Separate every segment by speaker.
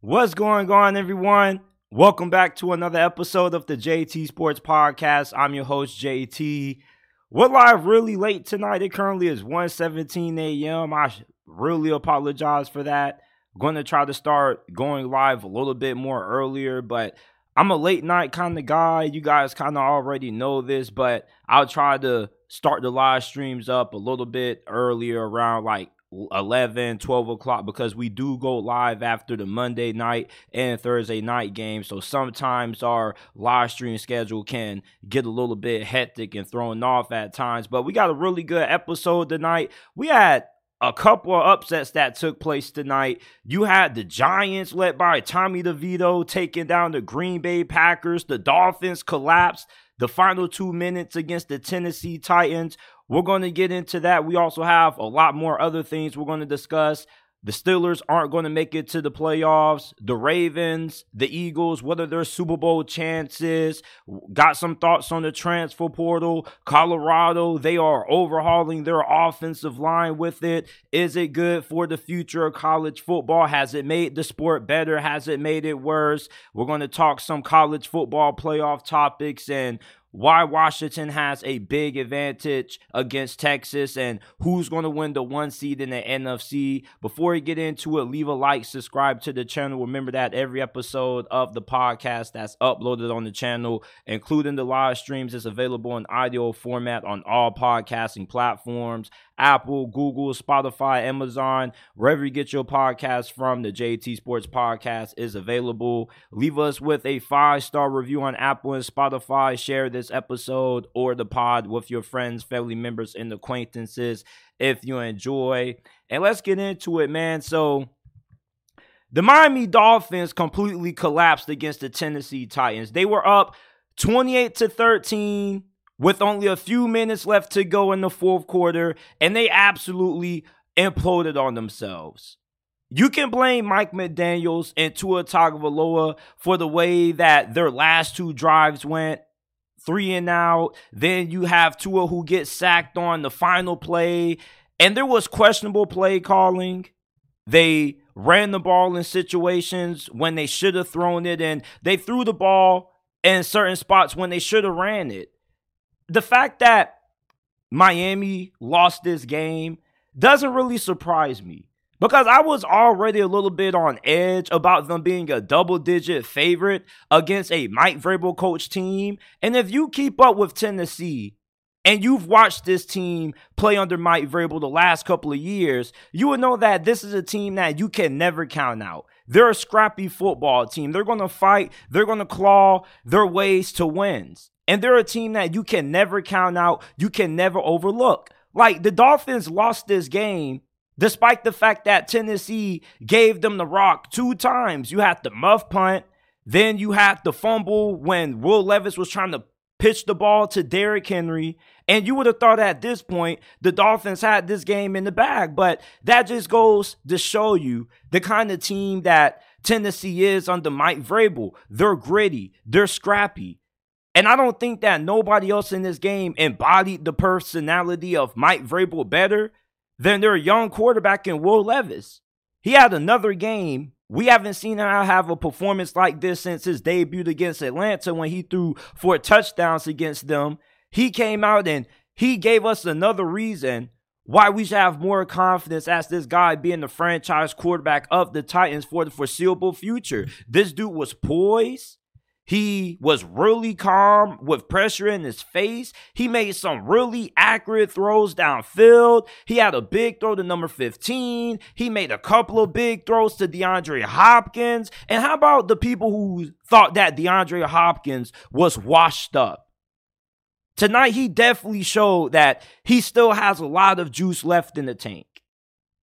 Speaker 1: What's going on, everyone? Welcome back to another episode of the JT Sports Podcast. I'm your host, JT. We're live really late tonight. It currently is 1:17 a.m. I really apologize for that. I'm going to try to start going live a little bit more earlier, but I'm a late night kind of guy. You guys kind of already know this, but I'll try to start the live streams up a little bit earlier around like 11 12 o'clock because we do go live after the monday night and thursday night game so sometimes our live stream schedule can get a little bit hectic and thrown off at times but we got a really good episode tonight we had a couple of upsets that took place tonight. You had the Giants led by Tommy DeVito taking down the Green Bay Packers. The Dolphins collapsed the final two minutes against the Tennessee Titans. We're going to get into that. We also have a lot more other things we're going to discuss. The Steelers aren't going to make it to the playoffs. The Ravens, the Eagles, are their Super Bowl chances? Got some thoughts on the transfer portal. Colorado, they are overhauling their offensive line with it. Is it good for the future of college football? Has it made the sport better? Has it made it worse? We're going to talk some college football playoff topics and why Washington has a big advantage against Texas and who's going to win the one seed in the NFC. Before we get into it, leave a like, subscribe to the channel. Remember that every episode of the podcast that's uploaded on the channel, including the live streams, is available in audio format on all podcasting platforms. Apple, Google, Spotify, Amazon, wherever you get your podcast from, the JT Sports Podcast is available. Leave us with a five star review on Apple and Spotify. Share this episode or the pod with your friends, family members, and acquaintances if you enjoy. And let's get into it, man. So, the Miami Dolphins completely collapsed against the Tennessee Titans. They were up 28 to 13 with only a few minutes left to go in the fourth quarter, and they absolutely imploded on themselves. You can blame Mike McDaniels and Tua Tagovailoa for the way that their last two drives went, three and out. Then you have Tua who gets sacked on the final play, and there was questionable play calling. They ran the ball in situations when they should have thrown it, and they threw the ball in certain spots when they should have ran it the fact that Miami lost this game doesn't really surprise me because I was already a little bit on edge about them being a double digit favorite against a Mike Vrabel coach team. And if you keep up with Tennessee and you've watched this team play under Mike Vrabel the last couple of years, you would know that this is a team that you can never count out. They're a scrappy football team. They're going to fight, they're going to claw their ways to wins. And they're a team that you can never count out, you can never overlook. Like the Dolphins lost this game despite the fact that Tennessee gave them the rock two times. You had the muff punt, then you had the fumble when Will Levis was trying to pitch the ball to Derrick Henry. And you would have thought at this point the Dolphins had this game in the bag. But that just goes to show you the kind of team that Tennessee is under Mike Vrabel. They're gritty, they're scrappy. And I don't think that nobody else in this game embodied the personality of Mike Vrabel better than their young quarterback in Will Levis. He had another game. We haven't seen him have a performance like this since his debut against Atlanta when he threw four touchdowns against them. He came out and he gave us another reason why we should have more confidence as this guy being the franchise quarterback of the Titans for the foreseeable future. This dude was poised. He was really calm with pressure in his face. He made some really accurate throws downfield. He had a big throw to number 15. He made a couple of big throws to DeAndre Hopkins. And how about the people who thought that DeAndre Hopkins was washed up? Tonight, he definitely showed that he still has a lot of juice left in the tank.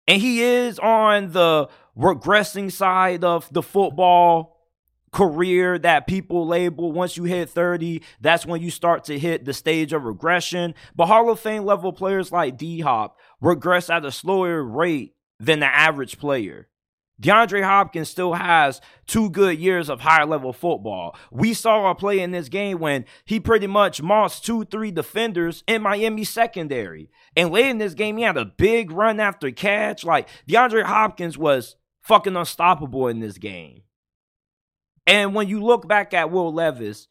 Speaker 1: And he is on the regressing side of the football career that people label once you hit 30, that's when you start to hit the stage of regression. But Hall of Fame level players like D Hop regress at a slower rate than the average player. DeAndre Hopkins still has two good years of higher level football. We saw a play in this game when he pretty much mossed two, three defenders in Miami secondary. And late in this game, he had a big run after catch. Like DeAndre Hopkins was fucking unstoppable in this game. And when you look back at Will Levis,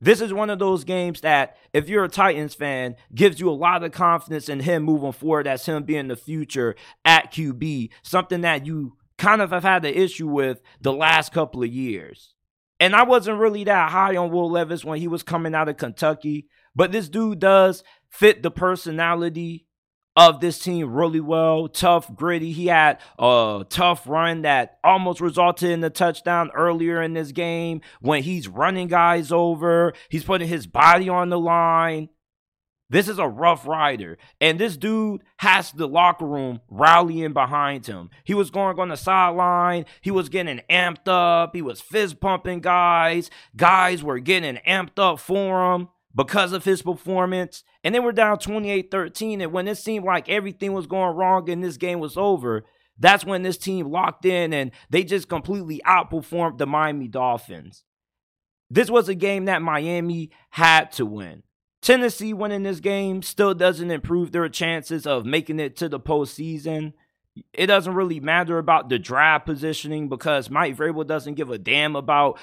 Speaker 1: this is one of those games that, if you're a Titans fan, gives you a lot of confidence in him moving forward as him being the future at QB, something that you kind of have had the issue with the last couple of years. And I wasn't really that high on Will Levis when he was coming out of Kentucky, but this dude does fit the personality of this team really well. Tough, gritty. He had a tough run that almost resulted in the touchdown earlier in this game when he's running guys over. He's putting his body on the line. This is a rough rider. And this dude has the locker room rallying behind him. He was going on the sideline. He was getting amped up. He was fist pumping guys. Guys were getting amped up for him because of his performance. And they were down 28 13. And when it seemed like everything was going wrong and this game was over, that's when this team locked in and they just completely outperformed the Miami Dolphins. This was a game that Miami had to win. Tennessee winning this game still doesn't improve their chances of making it to the postseason. It doesn't really matter about the draft positioning because Mike Vrabel doesn't give a damn about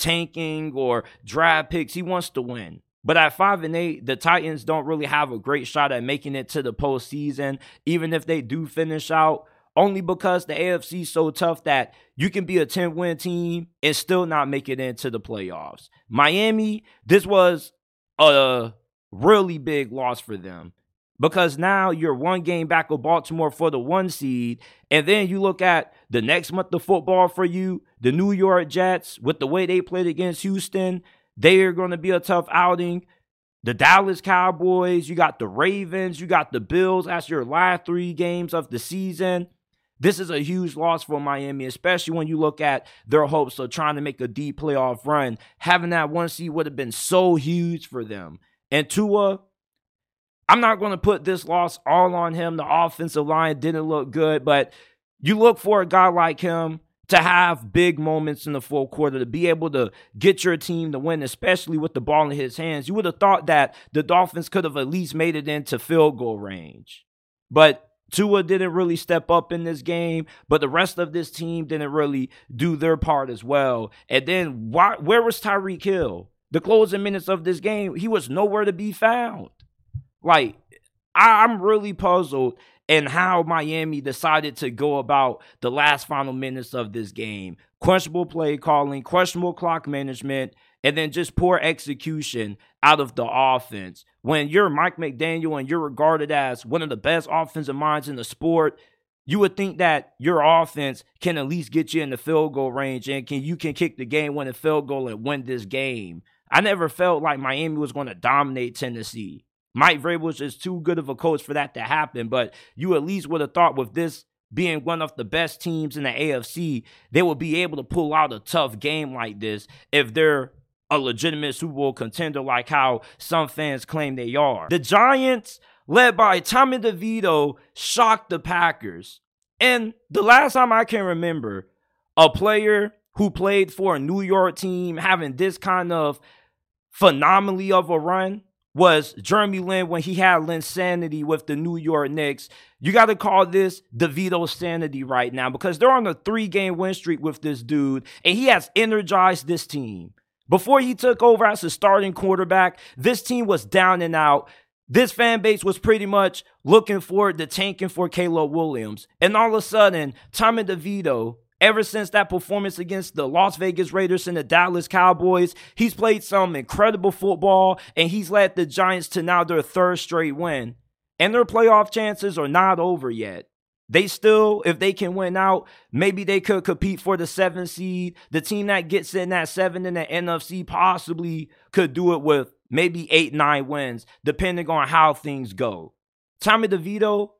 Speaker 1: tanking or draft picks. He wants to win. But at five and eight, the Titans don't really have a great shot at making it to the postseason, even if they do finish out. Only because the AFC is so tough that you can be a 10 win team and still not make it into the playoffs. Miami, this was a really big loss for them because now you're one game back of Baltimore for the one seed. And then you look at the next month of football for you, the New York Jets, with the way they played against Houston, they are going to be a tough outing. The Dallas Cowboys, you got the Ravens, you got the Bills as your last three games of the season. This is a huge loss for Miami, especially when you look at their hopes of trying to make a deep playoff run. Having that one seed would have been so huge for them. And Tua, I'm not going to put this loss all on him. The offensive line didn't look good, but you look for a guy like him to have big moments in the fourth quarter, to be able to get your team to win, especially with the ball in his hands. You would have thought that the Dolphins could have at least made it into field goal range. But Tua didn't really step up in this game, but the rest of this team didn't really do their part as well. And then why, where was Tyreek Hill? The closing minutes of this game, he was nowhere to be found. Like, I, I'm really puzzled in how Miami decided to go about the last final minutes of this game. Questionable play calling, questionable clock management, and then just poor execution out of the offense. When you're Mike McDaniel and you're regarded as one of the best offensive minds in the sport, you would think that your offense can at least get you in the field goal range and can you can kick the game winning field goal and win this game. I never felt like Miami was going to dominate Tennessee. Mike Vrabel is too good of a coach for that to happen. But you at least would have thought with this being one of the best teams in the AFC, they would be able to pull out a tough game like this if they're a legitimate Super Bowl contender like how some fans claim they are. The Giants, led by Tommy DeVito, shocked the Packers. And the last time I can remember a player who played for a New York team having this kind of phenomenally of a run was Jeremy Lin when he had Lin sanity with the New York Knicks. You got to call this DeVito sanity right now because they're on a three game win streak with this dude, and he has energized this team. Before he took over as a starting quarterback, this team was down and out. This fan base was pretty much looking forward to tanking for Caleb Williams. And all of a sudden, Tommy DeVito Ever since that performance against the Las Vegas Raiders and the Dallas Cowboys, he's played some incredible football and he's led the Giants to now their third straight win. And their playoff chances are not over yet. They still, if they can win out, maybe they could compete for the seven seed. The team that gets in that seven in the NFC possibly could do it with maybe eight, nine wins, depending on how things go. Tommy DeVito,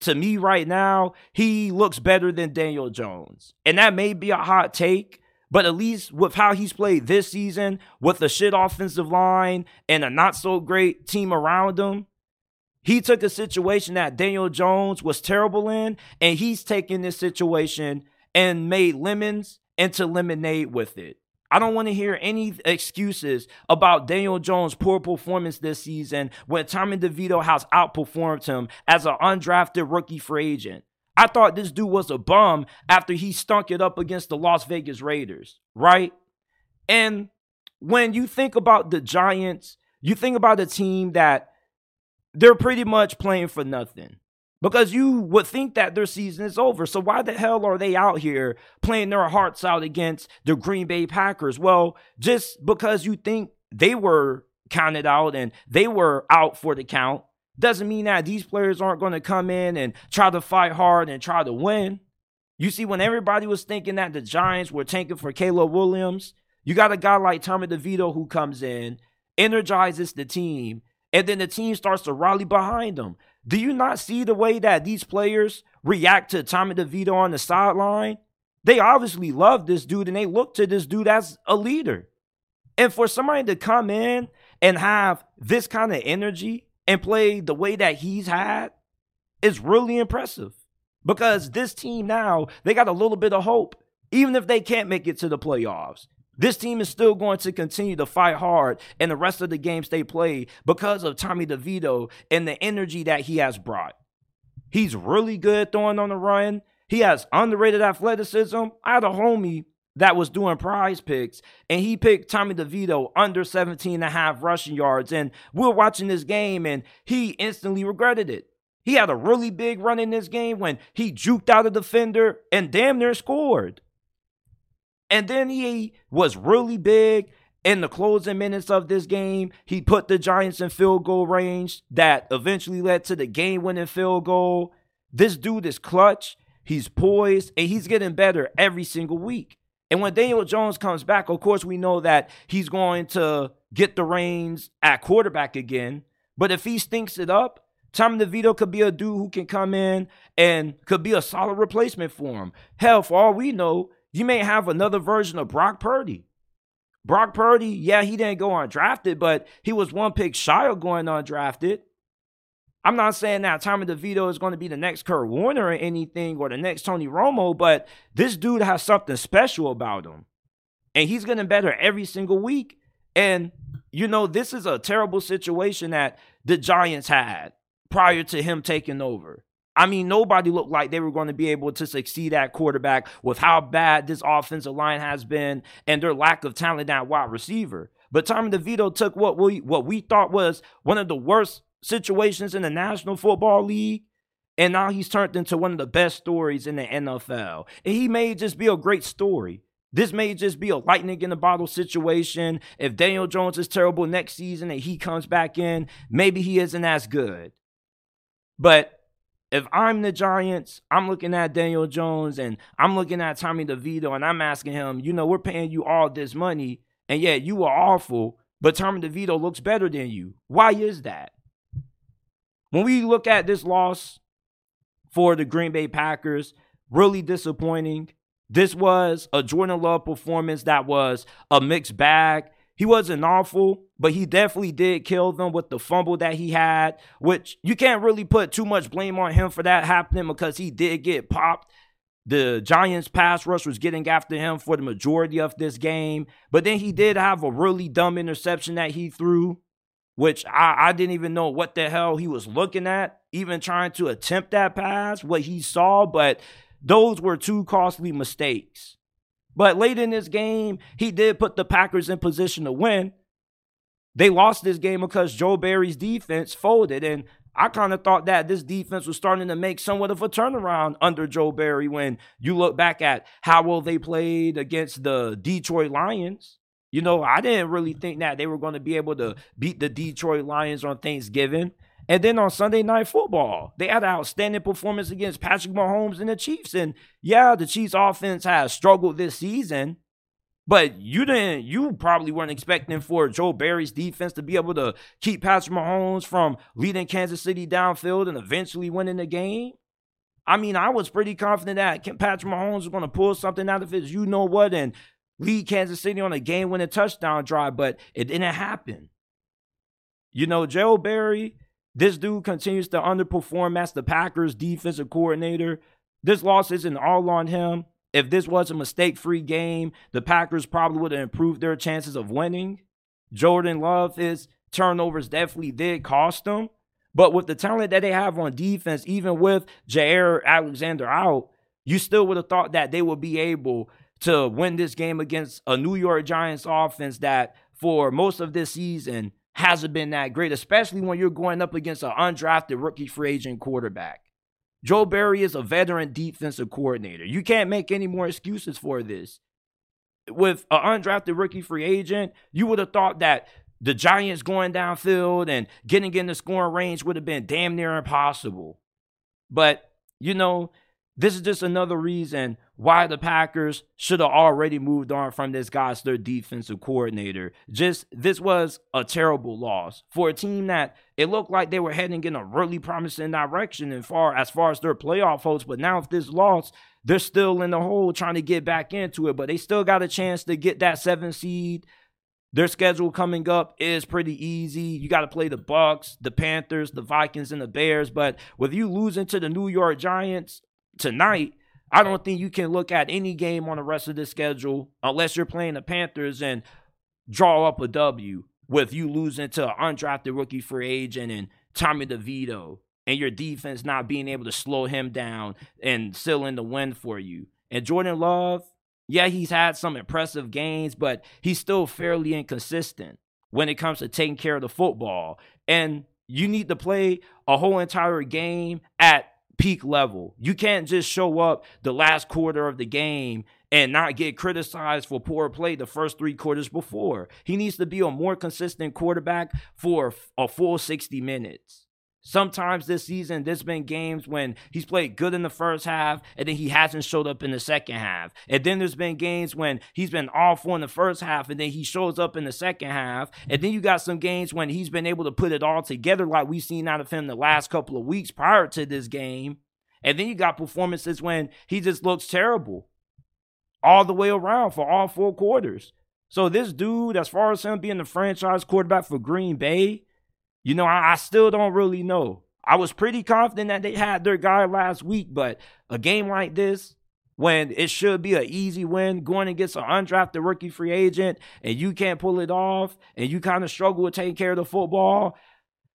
Speaker 1: to me right now, he looks better than Daniel Jones. And that may be a hot take, but at least with how he's played this season, with a shit offensive line and a not so great team around him, he took a situation that Daniel Jones was terrible in, and he's taken this situation and made lemons into lemonade with it. I don't want to hear any excuses about Daniel Jones' poor performance this season when Tommy DeVito has outperformed him as an undrafted rookie free agent. I thought this dude was a bum after he stunk it up against the Las Vegas Raiders, right? And when you think about the Giants, you think about a team that they're pretty much playing for nothing because you would think that their season is over. So why the hell are they out here playing their hearts out against the Green Bay Packers? Well, just because you think they were counted out and they were out for the count doesn't mean that these players aren't going to come in and try to fight hard and try to win. You see, when everybody was thinking that the Giants were tanking for Caleb Williams, you got a guy like Tommy DeVito who comes in, energizes the team, and then the team starts to rally behind him. Do you not see the way that these players react to Tommy DeVito on the sideline? They obviously love this dude and they look to this dude as a leader. And for somebody to come in and have this kind of energy and play the way that he's had is really impressive. Because this team now, they got a little bit of hope. Even if they can't make it to the playoffs, this team is still going to continue to fight hard in the rest of the games they play because of Tommy DeVito and the energy that he has brought. He's really good throwing on the run. He has underrated athleticism. I had a homie that was doing prize picks, and he picked Tommy DeVito under 17 and a half rushing yards. And we were watching this game, and he instantly regretted it. He had a really big run in this game when he juked out a defender and damn near scored. And then he was really big in the closing minutes of this game. He put the Giants in field goal range that eventually led to the game winning field goal. This dude is clutch. He's poised and he's getting better every single week. And when Daniel Jones comes back, of course, we know that he's going to get the reins at quarterback again. But if he stinks it up, Tommy DeVito could be a dude who can come in and could be a solid replacement for him. Hell, for all we know, you may have another version of Brock Purdy. Brock Purdy, yeah, he didn't go undrafted, but he was one pick shy of going undrafted. I'm not saying that Tommy DeVito is going to be the next Kurt Warner or anything or the next Tony Romo, but this dude has something special about him. And he's getting better every single week. And, you know, this is a terrible situation that the Giants had prior to him taking over. I mean, nobody looked like they were going to be able to succeed at quarterback with how bad this offensive line has been and their lack of talent at wide receiver. But Tommy DeVito took what we what we thought was one of the worst situations in the National Football League, and now he's turned into one of the best stories in the NFL. And he may just be a great story. This may just be a lightning in the bottle situation. If Daniel Jones is terrible next season and he comes back in, maybe he isn't as good. But if I'm the Giants, I'm looking at Daniel Jones and I'm looking at Tommy DeVito and I'm asking him, you know, we're paying you all this money and yet you are awful, but Tommy DeVito looks better than you. Why is that? When we look at this loss for the Green Bay Packers, really disappointing. This was a Jordan Love performance that was a mixed bag. He wasn't awful, but he definitely did kill them with the fumble that he had, which you can't really put too much blame on him for that happening because he did get popped. The Giants pass rush was getting after him for the majority of this game, but then he did have a really dumb interception that he threw, which I, I didn't even know what the hell he was looking at, even trying to attempt that pass, what he saw, but those were two costly mistakes. But late in this game, he did put the Packers in position to win. They lost this game because Joe Barry's defense folded. And I kind of thought that this defense was starting to make somewhat of a turnaround under Joe Barry when you look back at how well they played against the Detroit Lions. You know, I didn't really think that they were going to be able to beat the Detroit Lions on Thanksgiving. And then on Sunday Night Football, they had an outstanding performance against Patrick Mahomes and the Chiefs. And yeah, the Chiefs offense has struggled this season, but you didn't, you probably weren't expecting for Joe Barry's defense to be able to keep Patrick Mahomes from leading Kansas City downfield and eventually winning the game. I mean, I was pretty confident that Patrick Mahomes was going to pull something out of his you know what and lead Kansas City on a game winning touchdown drive, but it didn't happen. You know, Joe Barry this dude continues to underperform as the Packers defensive coordinator. This loss isn't all on him. If this was a mistake free game, the Packers probably would have improved their chances of winning. Jordan Love, his turnovers definitely did cost them. But with the talent that they have on defense, even with Jaire Alexander out, you still would have thought that they would be able to win this game against a New York Giants offense that for most of this season hasn't been that great, especially when you're going up against an undrafted rookie free agent quarterback. Joe Barry is a veteran defensive coordinator. You can't make any more excuses for this. With an undrafted rookie free agent, you would have thought that the Giants going downfield and getting in the scoring range would have been damn near impossible. But, you know, this is just another reason why the Packers should have already moved on from this guy's their defensive coordinator. Just this was a terrible loss for a team that it looked like they were heading in a really promising direction as far as far as their playoff hopes. But now with this loss, they're still in the hole trying to get back into it. But they still got a chance to get that seven seed. Their schedule coming up is pretty easy. You got to play the Bucs, the Panthers, the Vikings, and the Bears. But with you losing to the New York Giants, tonight, I don't think you can look at any game on the rest of the schedule unless you're playing the Panthers and draw up a W with you losing to an undrafted rookie free agent and Tommy DeVito and your defense not being able to slow him down and still in the win for you. And Jordan Love, yeah, he's had some impressive gains, but he's still fairly inconsistent when it comes to taking care of the football. And you need to play a whole entire game at peak level. You can't just show up the last quarter of the game and not get criticized for poor play the first three quarters before. He needs to be a more consistent quarterback for a full 60 minutes. Sometimes this season, there's been games when he's played good in the first half and then he hasn't showed up in the second half. And then there's been games when he's been awful in the first half and then he shows up in the second half. And then you got some games when he's been able to put it all together, like we've seen out of him the last couple of weeks prior to this game. And then you got performances when he just looks terrible all the way around for all four quarters. So this dude, as far as him being the franchise quarterback for Green Bay, you know, I, I still don't really know. I was pretty confident that they had their guy last week, but a game like this, when it should be an easy win going against an undrafted rookie free agent and you can't pull it off and you kind of struggle with taking care of the football,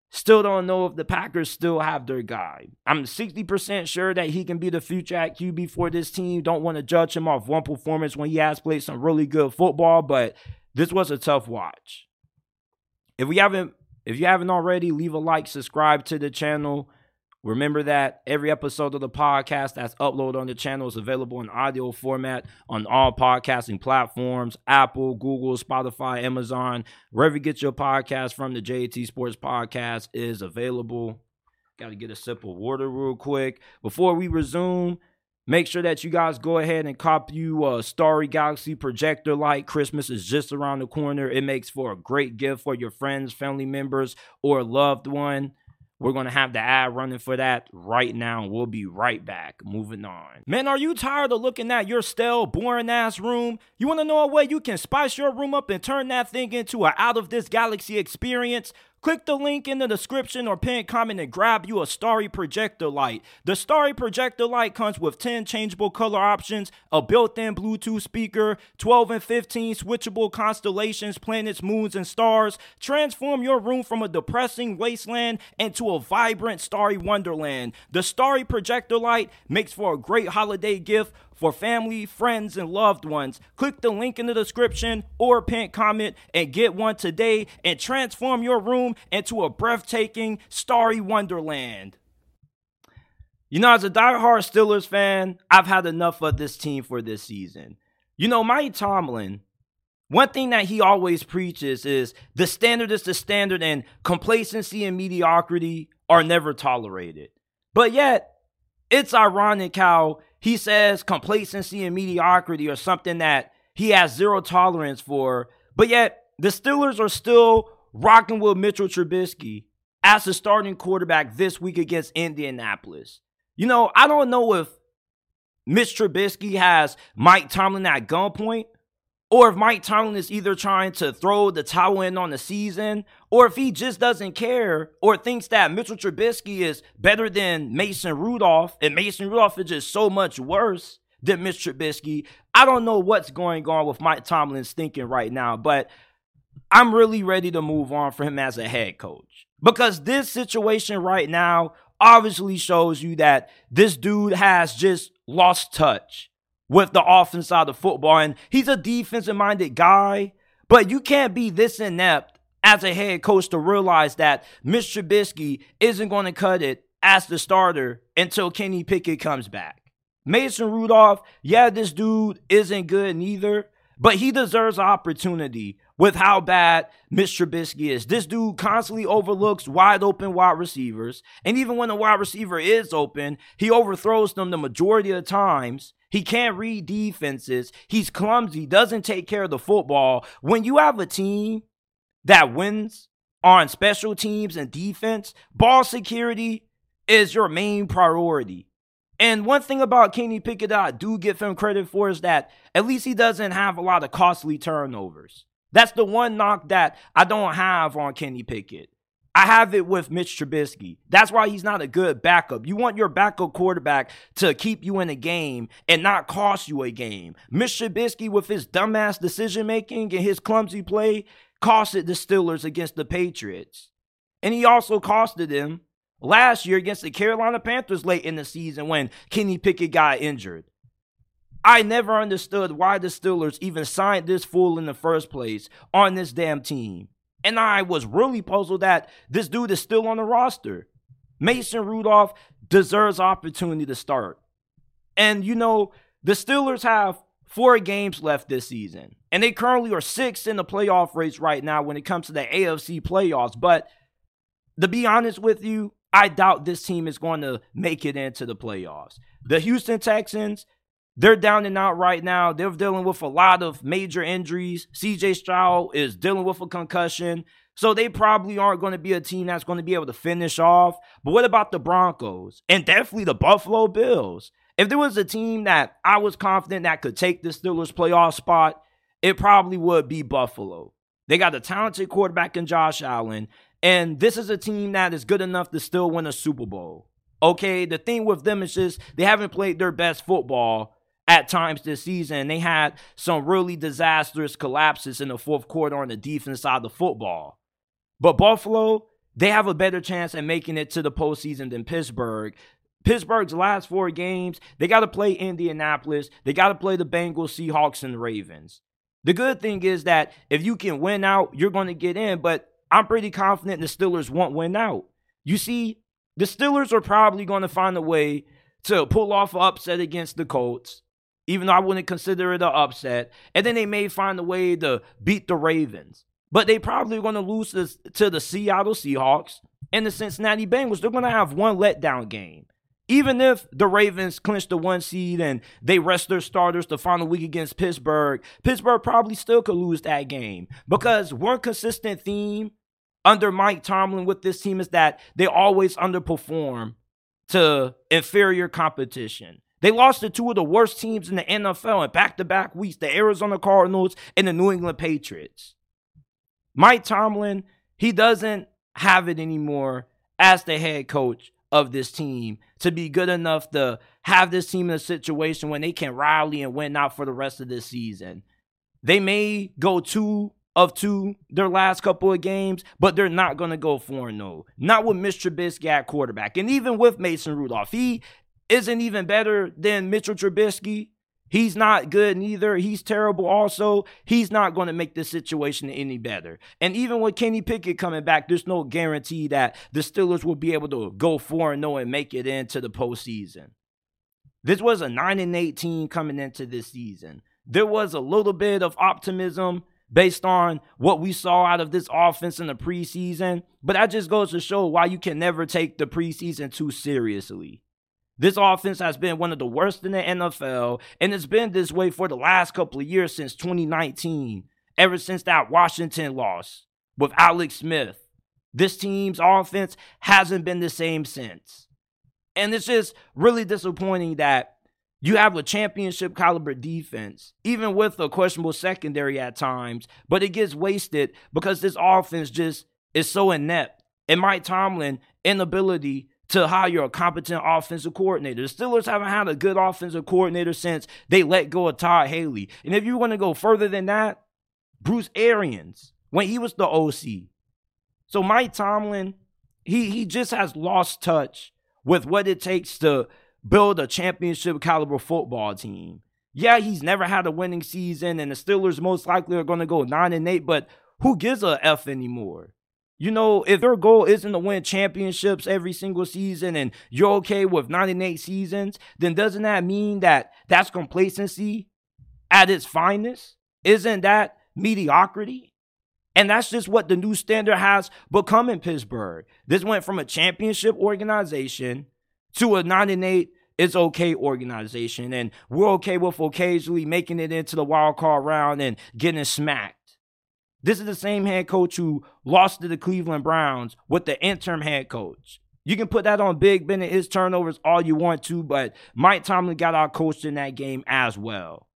Speaker 1: still don't know if the Packers still have their guy. I'm 60% sure that he can be the future at QB for this team. Don't want to judge him off one performance when he has played some really good football, but this was a tough watch. If we haven't if you haven't already, leave a like, subscribe to the channel. Remember that every episode of the podcast that's uploaded on the channel is available in audio format on all podcasting platforms Apple, Google, Spotify, Amazon. Wherever you get your podcast from, the JT Sports Podcast is available. Got to get a sip of water real quick. Before we resume, Make sure that you guys go ahead and cop you a Starry Galaxy projector light. Christmas is just around the corner. It makes for a great gift for your friends, family members, or loved one. We're going to have the ad running for that right now. We'll be right back. Moving on. Man, are you tired of looking at your stale, boring ass room? You want to know a way you can spice your room up and turn that thing into an out of this galaxy experience? Click the link in the description or pinned comment and grab you a Starry Projector Light. The Starry Projector Light comes with 10 changeable color options, a built-in Bluetooth speaker, 12 and 15 switchable constellations, planets, moons, and stars. Transform your room from a depressing wasteland into a vibrant starry wonderland. The Starry Projector Light makes for a great holiday gift for family, friends, and loved ones. Click the link in the description or pin comment and get one today and transform your room into a breathtaking, starry wonderland. You know, as a diehard Steelers fan, I've had enough of this team for this season. You know, Mike Tomlin, one thing that he always preaches is the standard is the standard, and complacency and mediocrity are never tolerated. But yet, it's ironic how he says complacency and mediocrity are something that he has zero tolerance for, but yet the Steelers are still rocking with Mitchell Trubisky as the starting quarterback this week against Indianapolis. You know, I don't know if Mitch Trubisky has Mike Tomlin at gunpoint or if Mike Tomlin is either trying to throw the towel in on the season, or if he just doesn't care, or thinks that Mitchell Trubisky is better than Mason Rudolph, and Mason Rudolph is just so much worse than Mitch Trubisky. I don't know what's going on with Mike Tomlin's thinking right now, but I'm really ready to move on for him as a head coach. Because this situation right now obviously shows you that this dude has just lost touch with the offense side of football. And he's a defensive minded guy, but you can't be this inept as a head coach to realize that Mitch Trubisky isn't going to cut it as the starter until Kenny Pickett comes back. Mason Rudolph, yeah, this dude isn't good neither, but he deserves opportunity with how bad Mitch Trubisky is. This dude constantly overlooks wide open wide receivers. And even when the wide receiver is open, he overthrows them the majority of the times. He can't read defenses. He's clumsy, doesn't take care of the football. When you have a team that wins on special teams and defense, ball security is your main priority. And one thing about Kenny Pickett that I do give him credit for is that at least he doesn't have a lot of costly turnovers. That's the one knock that I don't have on Kenny Pickett. I have it with Mitch Trubisky. That's why he's not a good backup. You want your backup quarterback to keep you in a game and not cost you a game. Mitch Trubisky, with his dumbass decision making and his clumsy play, costed the Steelers against the Patriots. And he also costed them last year against the Carolina Panthers late in the season when Kenny Pickett got injured. I never understood why the Steelers even signed this fool in the first place on this damn team. And I was really puzzled that this dude is still on the roster. Mason Rudolph deserves opportunity to start. And you know, the Steelers have four games left this season. And they currently are sixth in the playoff race right now when it comes to the AFC playoffs. But to be honest with you, I doubt this team is going to make it into the playoffs. The Houston Texans, they're down and out right now. They're dealing with a lot of major injuries. CJ Stroud is dealing with a concussion. So they probably aren't going to be a team that's going to be able to finish off. But what about the Broncos? And definitely the Buffalo Bills. If there was a team that I was confident that could take the Steelers playoff spot, it probably would be Buffalo. They got a talented quarterback in Josh Allen, and this is a team that is good enough to still win a Super Bowl. Okay, the thing with them is just they haven't played their best football at times this season. They had some really disastrous collapses in the fourth quarter on the defense side of the football. But Buffalo, they have a better chance at making it to the postseason than Pittsburgh. Pittsburgh's last four games, they got to play Indianapolis, they got to play the Bengals, Seahawks, and Ravens. The good thing is that if you can win out, you're going to get in, but I'm pretty confident the Steelers won't win out. You see, the Steelers are probably going to find a way to pull off an upset against the Colts even though I wouldn't consider it an upset. And then they may find a way to beat the Ravens. But they probably going to lose to, to the Seattle Seahawks and the Cincinnati Bengals. They're going to have one letdown game. Even if the Ravens clinch the one seed and they rest their starters the final week against Pittsburgh, Pittsburgh probably still could lose that game. Because one consistent theme under Mike Tomlin with this team is that they always underperform to inferior competition. They lost to two of the worst teams in the NFL in back to back weeks the Arizona Cardinals and the New England Patriots. Mike Tomlin, he doesn't have it anymore as the head coach of this team to be good enough to have this team in a situation when they can rally and win out for the rest of this season. They may go two of two their last couple of games, but they're not going to go 4 0. Not with Mr. Trubisky at quarterback. And even with Mason Rudolph, he isn't even better than Mitchell Trubisky. He's not good neither. He's terrible also. He's not going to make the situation any better. And even with Kenny Pickett coming back, there's no guarantee that the Steelers will be able to go 4 0 and make it into the postseason. This was a 9 and 18 coming into this season. There was a little bit of optimism based on what we saw out of this offense in the preseason, but that just goes to show why you can never take the preseason too seriously. This offense has been one of the worst in the NFL, and it's been this way for the last couple of years since 2019, ever since that Washington loss with Alex Smith. This team's offense hasn't been the same since. And it's just really disappointing that you have a championship caliber defense, even with a questionable secondary at times, but it gets wasted because this offense just is so inept. And Mike Tomlin inability to hire a competent offensive coordinator. The Steelers haven't had a good offensive coordinator since they let go of Todd Haley. And if you want to go further than that, Bruce Arians, when he was the OC. So Mike Tomlin He he just has lost touch with what it takes to build a championship caliber football team. Yeah, he's never had a winning season, and the Steelers most likely are going to go nine and eight. But who gives a f anymore? You know, if your goal isn't to win championships every single season and you're okay with nine and eight seasons, then doesn't that mean that that's complacency at its finest? Isn't that mediocrity? And that's just what the new standard has become in Pittsburgh. This went from a championship organization to a 9 and 8 is okay organization. And we're okay with occasionally making it into the wild card round and getting smacked. This is the same head coach who lost to the Cleveland Browns with the interim head coach. You can put that on Big Ben and his turnovers all you want to, but Mike Tomlin got out coached in that game as well.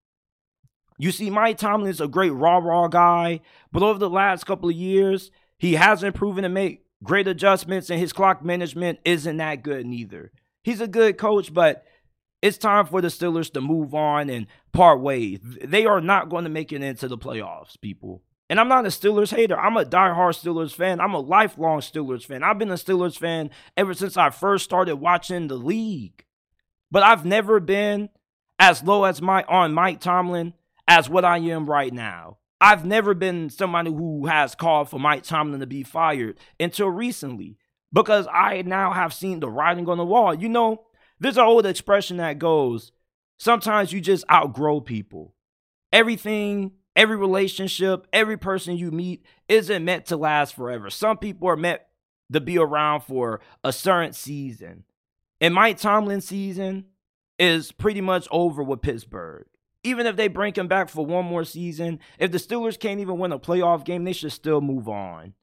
Speaker 1: You see, Mike Tomlin is a great raw, raw guy, but over the last couple of years, he hasn't proven to make great adjustments, and his clock management isn't that good neither. He's a good coach, but it's time for the Steelers to move on and part ways. They are not going to make it into the playoffs, people. And I'm not a Steelers hater. I'm a diehard Steelers fan. I'm a lifelong Steelers fan. I've been a Steelers fan ever since I first started watching the league. But I've never been as low as my on Mike Tomlin as what I am right now. I've never been somebody who has called for Mike Tomlin to be fired until recently because I now have seen the writing on the wall. You know, there's an old expression that goes, sometimes you just outgrow people. Everything, every relationship, every person you meet isn't meant to last forever. Some people are meant to be around for a certain season. And Mike Tomlin's season is pretty much over with Pittsburgh even if they bring him back for one more season, if the Steelers can't even win a playoff game, they should still move on.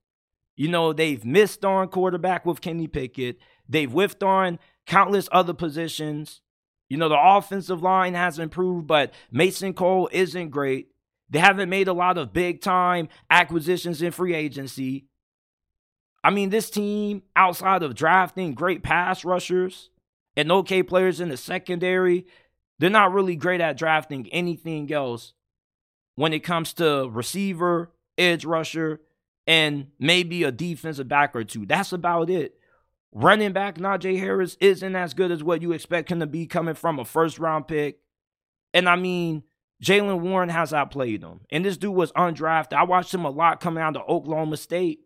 Speaker 1: You know, they've missed on quarterback with Kenny Pickett. They've whiffed on countless other positions. You know, the offensive line has improved, but Mason Cole isn't great. They haven't made a lot of big time acquisitions in free agency. I mean, this team, outside of drafting great pass rushers and okay players in the secondary, they're not really great at drafting anything else when it comes to receiver, edge rusher, and maybe a defensive back or two. That's about it. Running back Najee Harris isn't as good as what you expect him to be coming from a first round pick. And I mean, Jaylen Warren has outplayed him. And this dude was undrafted. I watched him a lot coming out of Oklahoma State.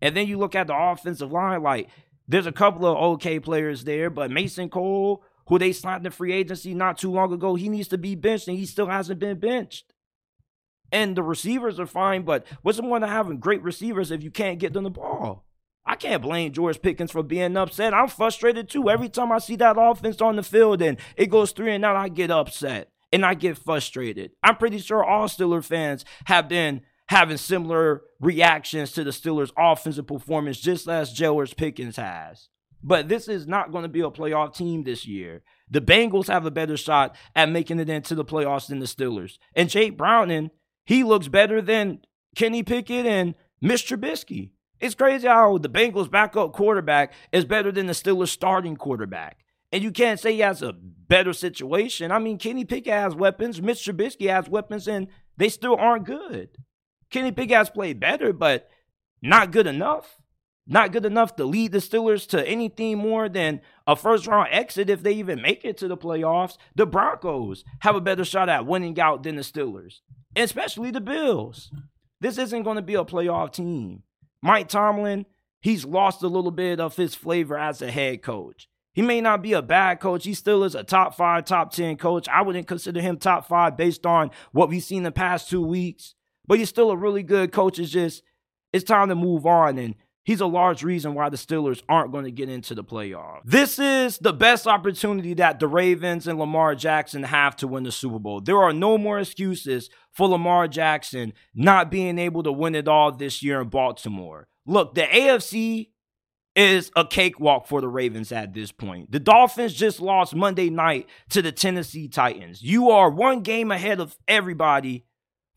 Speaker 1: And then you look at the offensive line, like there's a couple of okay players there, but Mason Cole, who they signed in free agency not too long ago, he needs to be benched, and he still hasn't been benched. And the receivers are fine, but what's the point of having great receivers if you can't get them the ball? I can't blame George Pickens for being upset. I'm frustrated too. Every time I see that offense on the field and it goes three and out, I get upset and I get frustrated. I'm pretty sure all Steeler fans have been having similar reactions to the Steelers' offensive performance, just as George Pickens has. But this is not going to be a playoff team this year. The Bengals have a better shot at making it into the playoffs than the Steelers. And Jake Browning, he looks better than Kenny Pickett and Mitch Trubisky. It's crazy how the Bengals' backup quarterback is better than the Steelers' starting quarterback. And you can't say he has a better situation. I mean, Kenny Pickett has weapons, Mitch Trubisky has weapons, and they still aren't good. Kenny Pickett has played better, but not good enough not good enough to lead the Steelers to anything more than a first round exit if they even make it to the playoffs. The Broncos have a better shot at winning out than the Steelers, especially the Bills. This isn't going to be a playoff team. Mike Tomlin, he's lost a little bit of his flavor as a head coach. He may not be a bad coach. He still is a top five, top 10 coach. I wouldn't consider him top five based on what we've seen the past two weeks, but he's still a really good coach. It's just, it's time to move on. And He's a large reason why the Steelers aren't going to get into the playoffs. This is the best opportunity that the Ravens and Lamar Jackson have to win the Super Bowl. There are no more excuses for Lamar Jackson not being able to win it all this year in Baltimore. Look, the AFC is a cakewalk for the Ravens at this point. The Dolphins just lost Monday night to the Tennessee Titans. You are one game ahead of everybody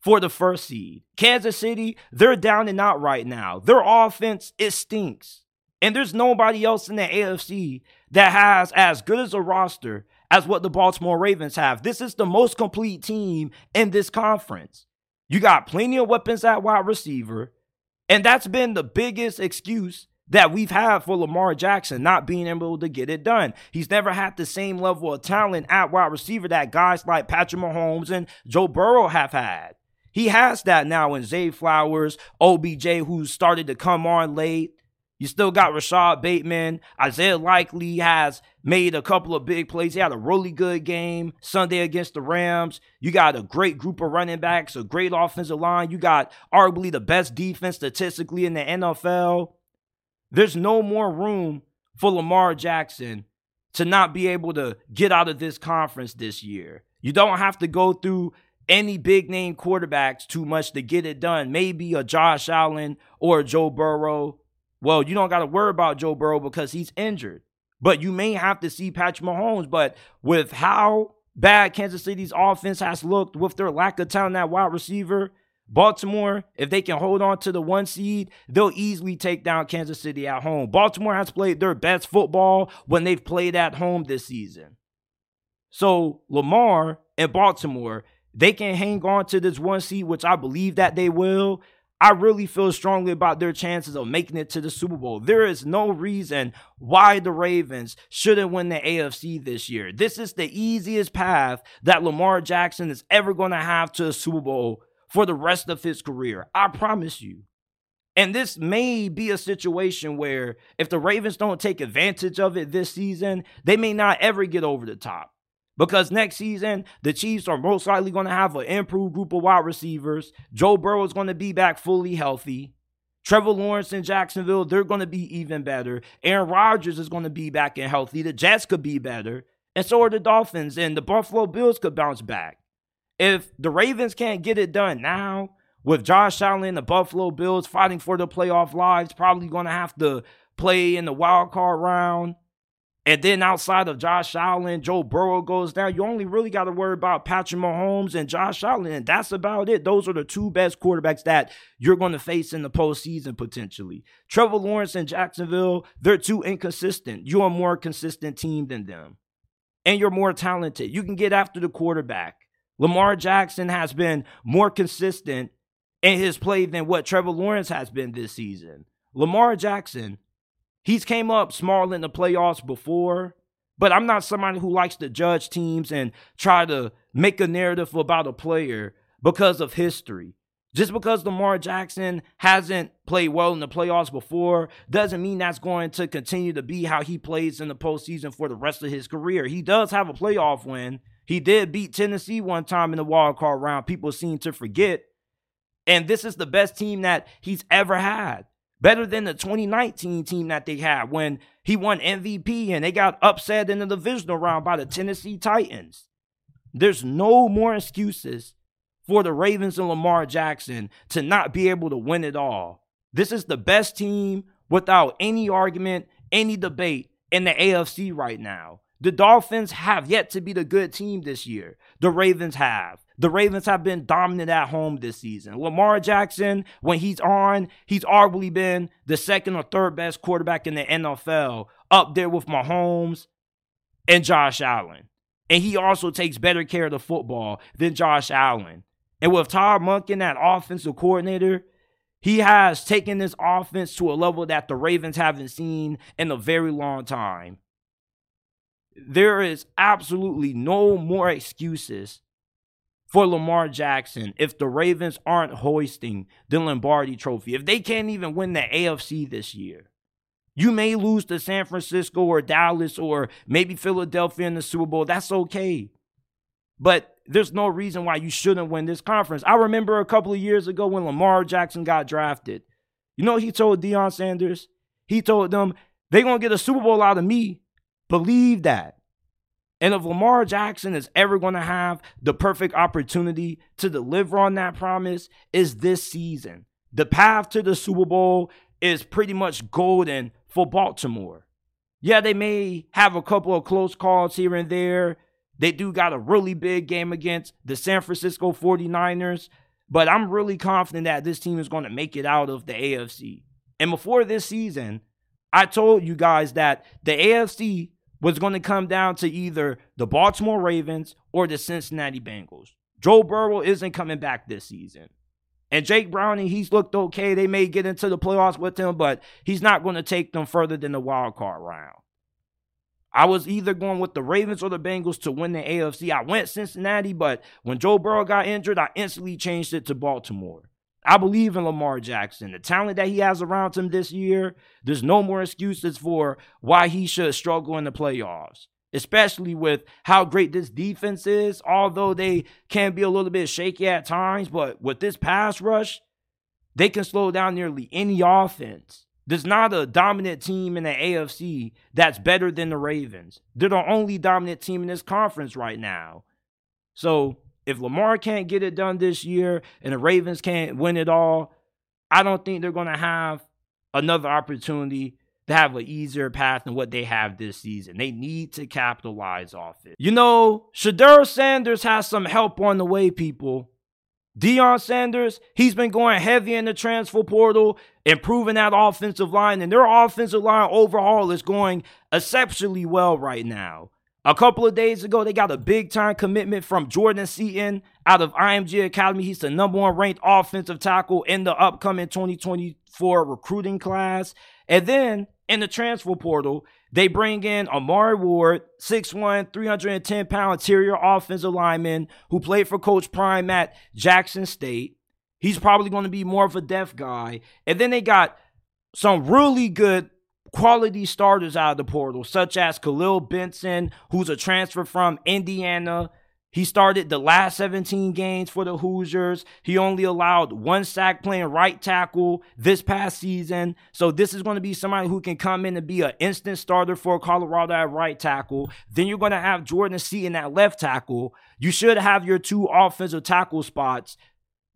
Speaker 1: for the first seed. Kansas City, they're down and out right now. Their offense, it stinks. And there's nobody else in the AFC that has as good as a roster as what the Baltimore Ravens have. This is the most complete team in this conference. You got plenty of weapons at wide receiver. And that's been the biggest excuse that we've had for Lamar Jackson not being able to get it done. He's never had the same level of talent at wide receiver that guys like Patrick Mahomes and Joe Burrow have had. He has that now in Zay Flowers, OBJ, who started to come on late. You still got Rashod Bateman. Isaiah Likely has made a couple of big plays. He had a really good game Sunday against the Rams. You got a great group of running backs, a great offensive line. You got arguably the best defense statistically in the NFL. There's no more room for Lamar Jackson to not be able to get out of this conference this year. You don't have to go through any big name quarterbacks too much to get it done. Maybe a Josh Allen or a Joe Burrow. Well, you don't got to worry about Joe Burrow because he's injured. But you may have to see Patrick Mahomes. But with how bad Kansas City's offense has looked with their lack of talent at wide receiver, Baltimore, if they can hold on to the one seed, they'll easily take down Kansas City at home. Baltimore has played their best football when they've played at home this season. So Lamar and Baltimore, they can hang on to this one seed, which I believe that they will. I really feel strongly about their chances of making it to the Super Bowl. There is no reason why the Ravens shouldn't win the AFC this year. This is the easiest path that Lamar Jackson is ever going to have to a Super Bowl for the rest of his career. I promise you. And this may be a situation where if the Ravens don't take advantage of it this season, they may not ever get over the top. Because next season, the Chiefs are most likely going to have an improved group of wide receivers. Joe Burrow is going to be back fully healthy. Trevor Lawrence in Jacksonville, they're going to be even better. Aaron Rodgers is going to be back and healthy. The Jets could be better. And so are the Dolphins. And the Buffalo Bills could bounce back. If the Ravens can't get it done now, with Josh Allen the Buffalo Bills fighting for the playoff lives, probably going to have to play in the wild card round. And then outside of Josh Allen, Joe Burrow goes down. You only really got to worry about Patrick Mahomes and Josh Allen. And that's about it. Those are the two best quarterbacks that you're going to face in the postseason potentially. Trevor Lawrence and Jacksonville, they're too inconsistent. You're a more consistent team than them. And you're more talented. You can get after the quarterback. Lamar Jackson has been more consistent in his play than what Trevor Lawrence has been this season. Lamar Jackson, he's came up small in the playoffs before, but I'm not somebody who likes to judge teams and try to make a narrative about a player because of history. Just because Lamar Jackson hasn't played well in the playoffs before doesn't mean that's going to continue to be how he plays in the postseason for the rest of his career. He does have a playoff win, he did beat Tennessee one time in the wild card round. People seem to forget. And this is the best team that he's ever had. Better than the 2019 team that they had when he won MVP and they got upset in the divisional round by the Tennessee Titans. There's no more excuses for the Ravens and Lamar Jackson to not be able to win it all. This is the best team without any argument, any debate in the AFC right now. The Dolphins have yet to be the good team this year. The Ravens have. The Ravens have been dominant at home this season. Lamar Jackson, when he's on, he's arguably been the second or third best quarterback in the NFL, up there with Mahomes and Josh Allen. And he also takes better care of the football than Josh Allen. And with Todd Monken, that offensive coordinator, he has taken this offense to a level that the Ravens haven't seen in a very long time there is absolutely no more excuses for Lamar Jackson if the Ravens aren't hoisting the Lombardi trophy. If they can't even win the AFC this year, you may lose to San Francisco or Dallas or maybe Philadelphia in the Super Bowl. That's okay. But there's no reason why you shouldn't win this conference. I remember a couple of years ago when Lamar Jackson got drafted. You know he told Deion Sanders? He told them, they're going to get a Super Bowl out of me Believe that. And if Lamar Jackson is ever going to have the perfect opportunity to deliver on that promise, is this season. The path to the Super Bowl is pretty much golden for Baltimore. Yeah, they may have a couple of close calls here and there. They do got a really big game against the San Francisco 49ers, but I'm really confident that this team is going to make it out of the AFC. And before this season, I told you guys that the AFC was going to come down to either the Baltimore Ravens or the Cincinnati Bengals. Joe Burrow isn't coming back this season. And Jake Browning, he's looked okay. They may get into the playoffs with him, but he's not going to take them further than the wild card round. I was either going with the Ravens or the Bengals to win the AFC. I went Cincinnati, but when Joe Burrow got injured, I instantly changed it to Baltimore. I believe in Lamar Jackson. The talent that he has around him this year, there's no more excuses for why he should struggle in the playoffs, especially with how great this defense is. Although they can be a little bit shaky at times, but with this pass rush, they can slow down nearly any offense. There's not a dominant team in the AFC that's better than the Ravens. They're the only dominant team in this conference right now. So if Lamar can't get it done this year and the Ravens can't win it all, I don't think they're going to have another opportunity to have an easier path than what they have this season. They need to capitalize off it. You know, Shedeur Sanders has some help on the way, people. Deion Sanders, he's been going heavy in the transfer portal, improving that offensive line, and their offensive line overhaul is going exceptionally well right now. A couple of days ago, they got a big time commitment from Jordan Seaton out of IMG Academy. He's the number one ranked offensive tackle in the upcoming 2024 recruiting class. And then in the transfer portal, they bring in Amari Ward, 6'1, 310 pound interior offensive lineman who played for Coach Prime at Jackson State. He's probably going to be more of a depth guy. And then they got some really good quality starters out of the portal, such as Kahlil Benson, who's a transfer from Indiana. He started the last 17 games for the Hoosiers. He only allowed one sack playing right tackle this past season. So this is going to be somebody who can come in and be an instant starter for Colorado at right tackle. Then you're going to have Jordan Seaton at left tackle. You should have your two offensive tackle spots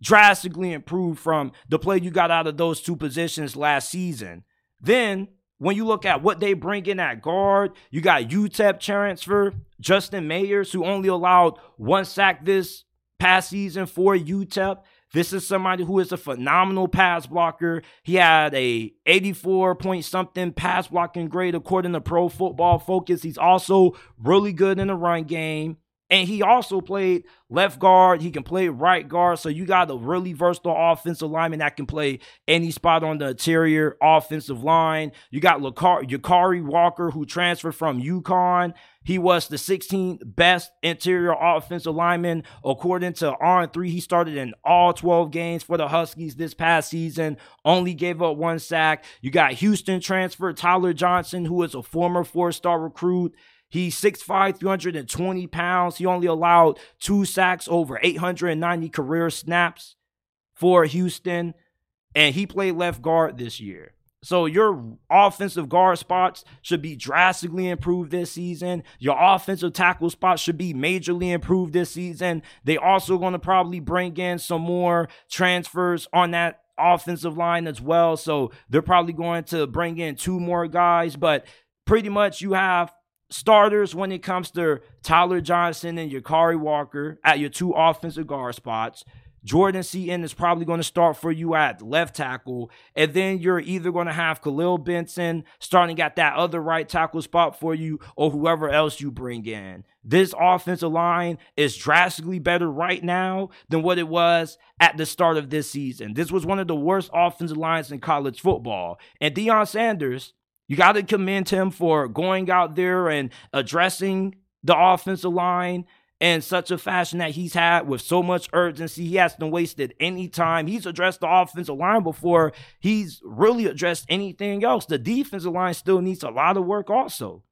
Speaker 1: drastically improved from the play you got out of those two positions last season. Then when you look at what they bring in at guard, you got UTEP transfer, Justin Mayers, who only allowed one sack this past season for UTEP. This is somebody who is a phenomenal pass blocker. He had a 84 point something pass blocking grade according to Pro Football Focus. He's also really good in the run game. And he also played left guard. He can play right guard. So you got a really versatile offensive lineman that can play any spot on the interior offensive line. You got Yukari Walker, who transferred from UConn. He was the 16th best interior offensive lineman according to On3. He started in all 12 games for the Huskies this past season, only gave up one sack. You got Houston transfer Tyler Johnson, who is a former four star recruit. He's 6'5, 320 pounds. He only allowed two sacks over 890 career snaps for Houston, and he played left guard this year. So your offensive guard spots should be drastically improved this season. Your offensive tackle spots should be majorly improved this season. They also going to probably bring in some more transfers on that offensive line as well. So they're probably going to bring in two more guys, but pretty much you have starters when it comes to Tyler Johnson and Yakari Walker at your two offensive guard spots. Jordan Seaton is probably going to start for you at left tackle. And then you're either going to have Kahlil Benson starting at that other right tackle spot for you or whoever else you bring in. This offensive line is drastically better right now than what it was at the start of this season. This was one of the worst offensive lines in college football. And Deion Sanders you got to commend him for going out there and addressing the offensive line in such a fashion that he's had with so much urgency. He hasn't wasted any time. He's addressed the offensive line before he's really addressed anything else. The defensive line still needs a lot of work also.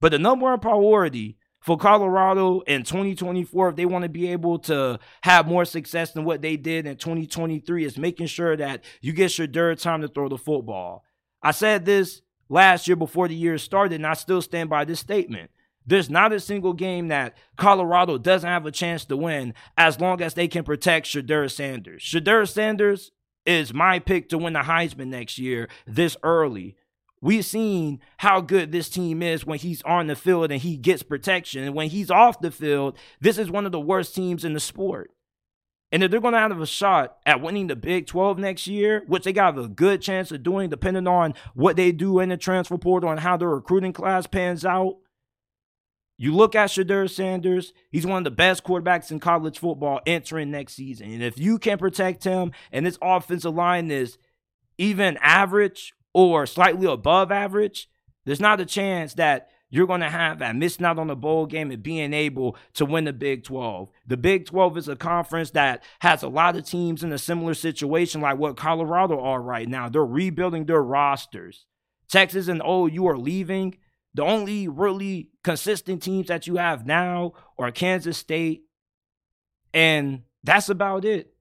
Speaker 1: But the number one priority for Colorado in 2024, if they want to be able to have more success than what they did in 2023, is making sure that you get Shedeur time to throw the football. I said this last year before the year started, and I still stand by this statement. There's not a single game that Colorado doesn't have a chance to win as long as they can protect Shedeur Sanders. Shedeur Sanders is my pick to win the Heisman next year this early. We've seen how good this team is when he's on the field and he gets protection. And when he's off the field, this is one of the worst teams in the sport. And if they're going to have a shot at winning the Big 12 next year, which they got a good chance of doing, depending on what they do in the transfer portal and how their recruiting class pans out, You look at Shedeur Sanders, he's one of the best quarterbacks in college football entering next season. And if you can protect him and this offensive line is even average or slightly above average, there's not a chance that you're going to have that missing out on the bowl game and being able to win the Big 12. The Big 12 is a conference that has a lot of teams in a similar situation like what Colorado are right now. They're rebuilding their rosters. Texas and OU are leaving. The only really consistent teams that you have now are Kansas State, and that's about it.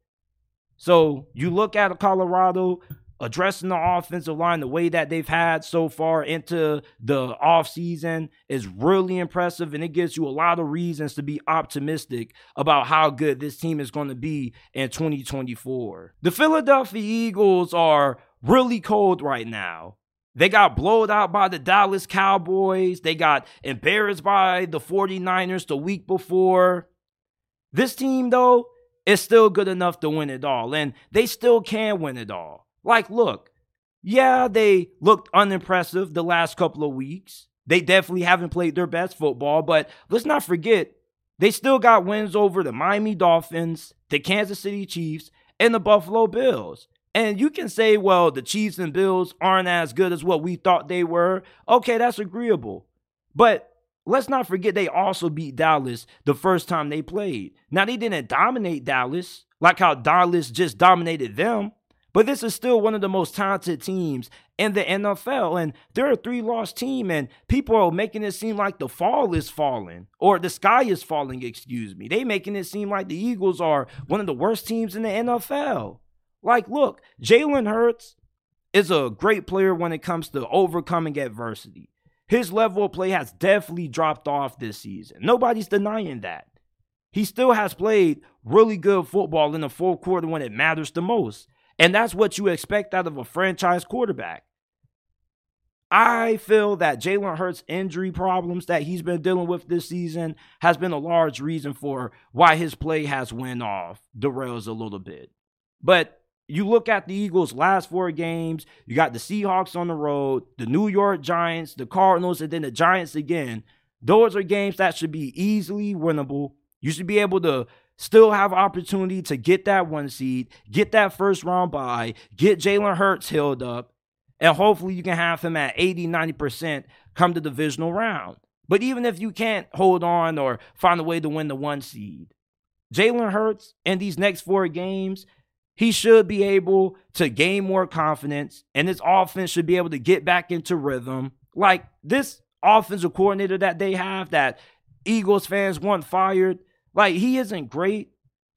Speaker 1: So you look at Colorado, addressing the offensive line the way that they've had so far into the offseason is really impressive and it gives you a lot of reasons to be optimistic about how good this team is going to be in 2024. The Philadelphia Eagles are really cold right now. They got blowed out by the Dallas Cowboys. They got embarrassed by the 49ers the week before. This team, though, is still good enough to win it all, and they still can win it all. Like, look, yeah, they looked unimpressive the last couple of weeks. They definitely haven't played their best football, but let's not forget, they still got wins over the Miami Dolphins, the Kansas City Chiefs, and the Buffalo Bills. And you can say, well, the Chiefs and Bills aren't as good as what we thought they were. Okay, that's agreeable. But let's not forget they also beat Dallas the first time they played. Now, they didn't dominate Dallas like how Dallas just dominated them. But this is still one of the most talented teams in the NFL. And they're a three loss team, and people are making it seem like the fall is falling or the sky is falling, excuse me. They making it seem like the Eagles are one of the worst teams in the NFL. Like, look, Jalen Hurts is a great player when it comes to overcoming adversity. His level of play has definitely dropped off this season. Nobody's denying that. He still has played really good football in the fourth quarter when it matters the most. And that's what you expect out of a franchise quarterback. I feel that Jalen Hurts' injury problems that he's been dealing with this season has been a large reason for why his play has went off the rails a little bit. But you look at the Eagles' last four games, you got the Seahawks on the road, the New York Giants, the Cardinals, and then the Giants again. Those are games that should be easily winnable. You should be able to still have opportunity to get that one seed, get that first round bye, get Jalen Hurts healed up, and hopefully you can have him at 80, 90% come to divisional round. But even if you can't hold on or find a way to win the one seed, Jalen Hurts in these next four games, he should be able to gain more confidence, and his offense should be able to get back into rhythm. Like this offensive coordinator that they have that Eagles fans want fired, like he isn't great,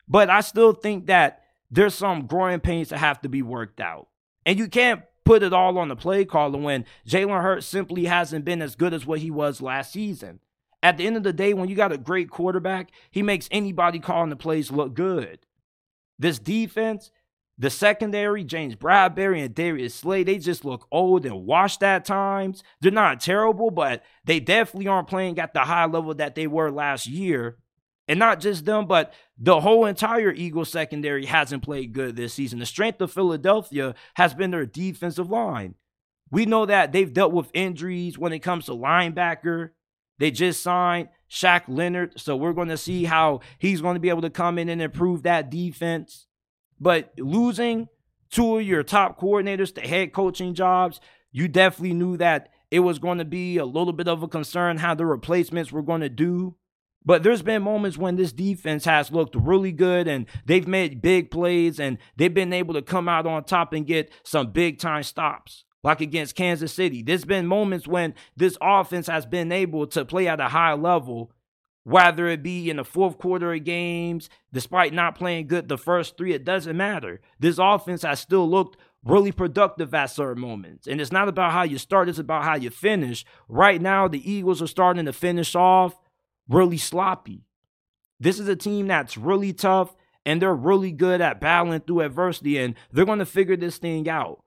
Speaker 1: but I still think that there's some growing pains that have to be worked out. And you can't put it all on the play caller when Jalen Hurts simply hasn't been as good as what he was last season. At the end of the day, when you got a great quarterback, he makes anybody calling the plays look good. This defense, the secondary, James Bradberry and Darius Slay, they just look old and washed at times. They're not terrible, but they definitely aren't playing at the high level that they were last year. And not just them, but the whole entire Eagles secondary hasn't played good this season. The strength of Philadelphia has been their defensive line. We know that they've dealt with injuries when it comes to linebacker. They just signed Shaq Leonard, so we're going to see how he's going to be able to come in and improve that defense. But losing two of your top coordinators to head coaching jobs, you definitely knew that it was going to be a little bit of a concern how the replacements were going to do. But there's been moments when this defense has looked really good and they've made big plays and they've been able to come out on top and get some big time stops, like against Kansas City. There's been moments when this offense has been able to play at a high level, whether it be in the fourth quarter of games, despite not playing good the first three, it doesn't matter. This offense has still looked really productive at certain moments. And it's not about how you start, it's about how you finish. Right now, the Eagles are starting to finish off really sloppy. This is a team that's really tough and they're really good at battling through adversity and they're going to figure this thing out.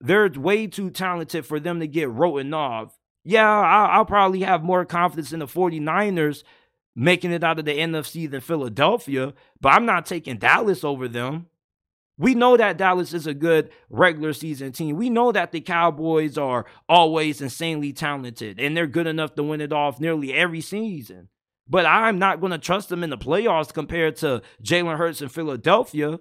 Speaker 1: They're way too talented for them to get written off. Yeah, I'll, I'll probably have more confidence in the 49ers making it out of the NFC than Philadelphia, but I'm not taking Dallas over them. We know that Dallas is a good regular season team. We know that the Cowboys are always insanely talented and they're good enough to win it off nearly every season. But I'm not going to trust them in the playoffs compared to Jalen Hurts in Philadelphia.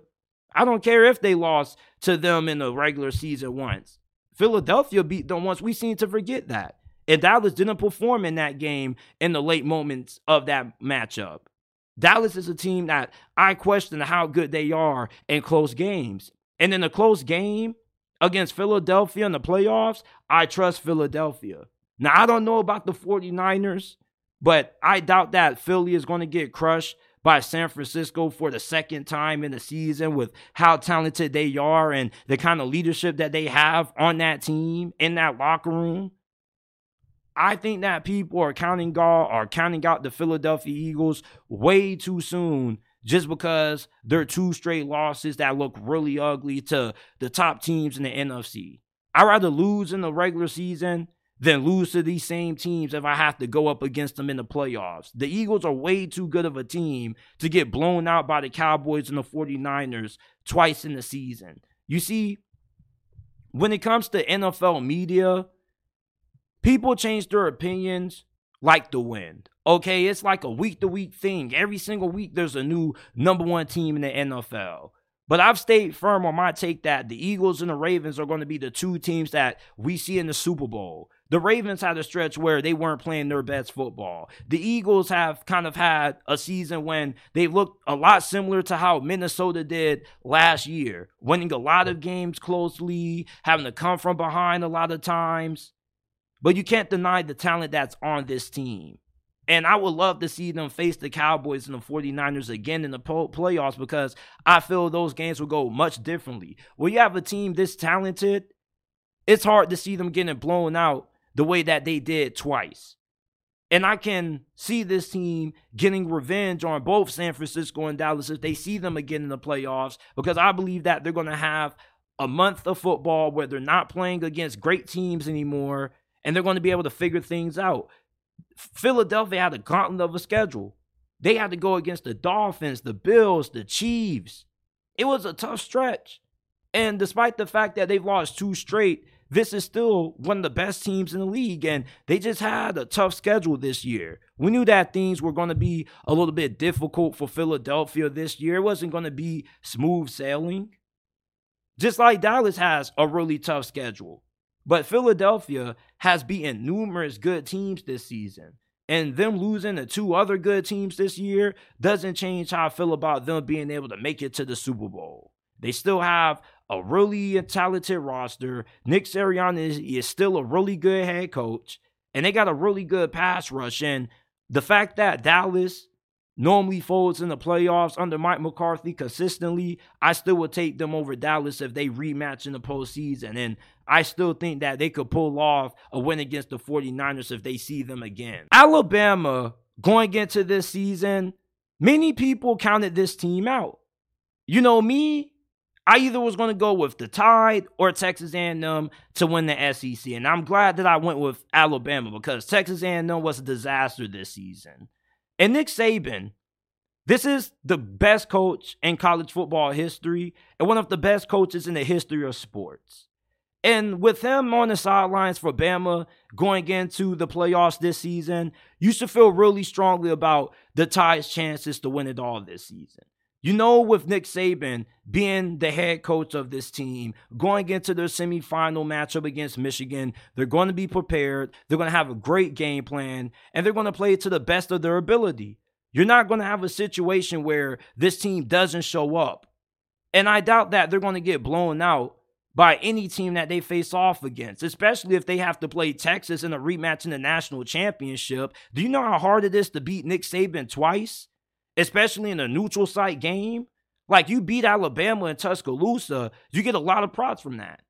Speaker 1: I don't care if they lost to them in the regular season once. Philadelphia beat them once. We seem to forget that. And Dallas didn't perform in that game in the late moments of that matchup. Dallas is a team that I question how good they are in close games. And in a close game against Philadelphia in the playoffs, I trust Philadelphia. Now, I don't know about the 49ers, but I doubt that Philly is going to get crushed by San Francisco for the second time in the season with how talented they are and the kind of leadership that they have on that team in that locker room. I think that people are counting out are counting out the Philadelphia Eagles way too soon just because they're two straight losses that look really ugly to the top teams in the NFC. I'd rather lose in the regular season than lose to these same teams if I have to go up against them in the playoffs. The Eagles are way too good of a team to get blown out by the Cowboys and the 49ers twice in the season. You see, when it comes to NFL media, people change their opinions like the wind. Okay, it's like a week to week thing. Every single week, there's a new number one team in the NFL. But I've stayed firm on my take that the Eagles and the Ravens are going to be the two teams that we see in the Super Bowl. The Ravens had a stretch where they weren't playing their best football. The Eagles have kind of had a season when they looked a lot similar to how Minnesota did last year, winning a lot of games closely, having to come from behind a lot of times. But you can't deny the talent that's on this team. And I would love to see them face the Cowboys and the 49ers again in the playoffs because I feel those games will go much differently. When you have a team this talented, it's hard to see them getting blown out the way that they did twice. And I can see this team getting revenge on both San Francisco and Dallas if they see them again in the playoffs because I believe that they're going to have a month of football where they're not playing against great teams anymore and they're going to be able to figure things out. Philadelphia had a gauntlet of a schedule. They had to go against the Dolphins, the Bills, the Chiefs. It was a tough stretch. And despite the fact that they've lost two straight, this is still one of the best teams in the league, and they just had a tough schedule this year. We knew that things were going to be a little bit difficult for Philadelphia this year. It wasn't going to be smooth sailing. Just like Dallas has a really tough schedule. But Philadelphia has beaten numerous good teams this season. And them losing to two other good teams this year doesn't change how I feel about them being able to make it to the Super Bowl. They still have a really talented roster. Nick Sirianni is, is still a really good head coach, and they got a really good pass rush. And the fact that Dallas normally folds in the playoffs under Mike McCarthy consistently, I still would take them over Dallas if they rematch in the postseason. And I still think that they could pull off a win against the 49ers if they see them again. Alabama going into this season, many people counted this team out. You know me, I either was going to go with the Tide or Texas A&M to win the SEC, and I'm glad that I went with Alabama because Texas A&M was a disaster this season. And Nick Saban, this is the best coach in college football history and one of the best coaches in the history of sports. And with him on the sidelines for Bama going into the playoffs this season, you should feel really strongly about the Tide's chances to win it all this season. You know, with Nick Saban being the head coach of this team, going into their semifinal matchup against Michigan, they're going to be prepared. They're going to have a great game plan, and they're going to play to the best of their ability. You're not going to have a situation where this team doesn't show up. And I doubt that they're going to get blown out by any team that they face off against, especially if they have to play Texas in a rematch in the national championship. Do you know how hard it is to beat Nick Saban twice? Especially in a neutral site game. Like you beat Alabama in Tuscaloosa, you get a lot of props from that.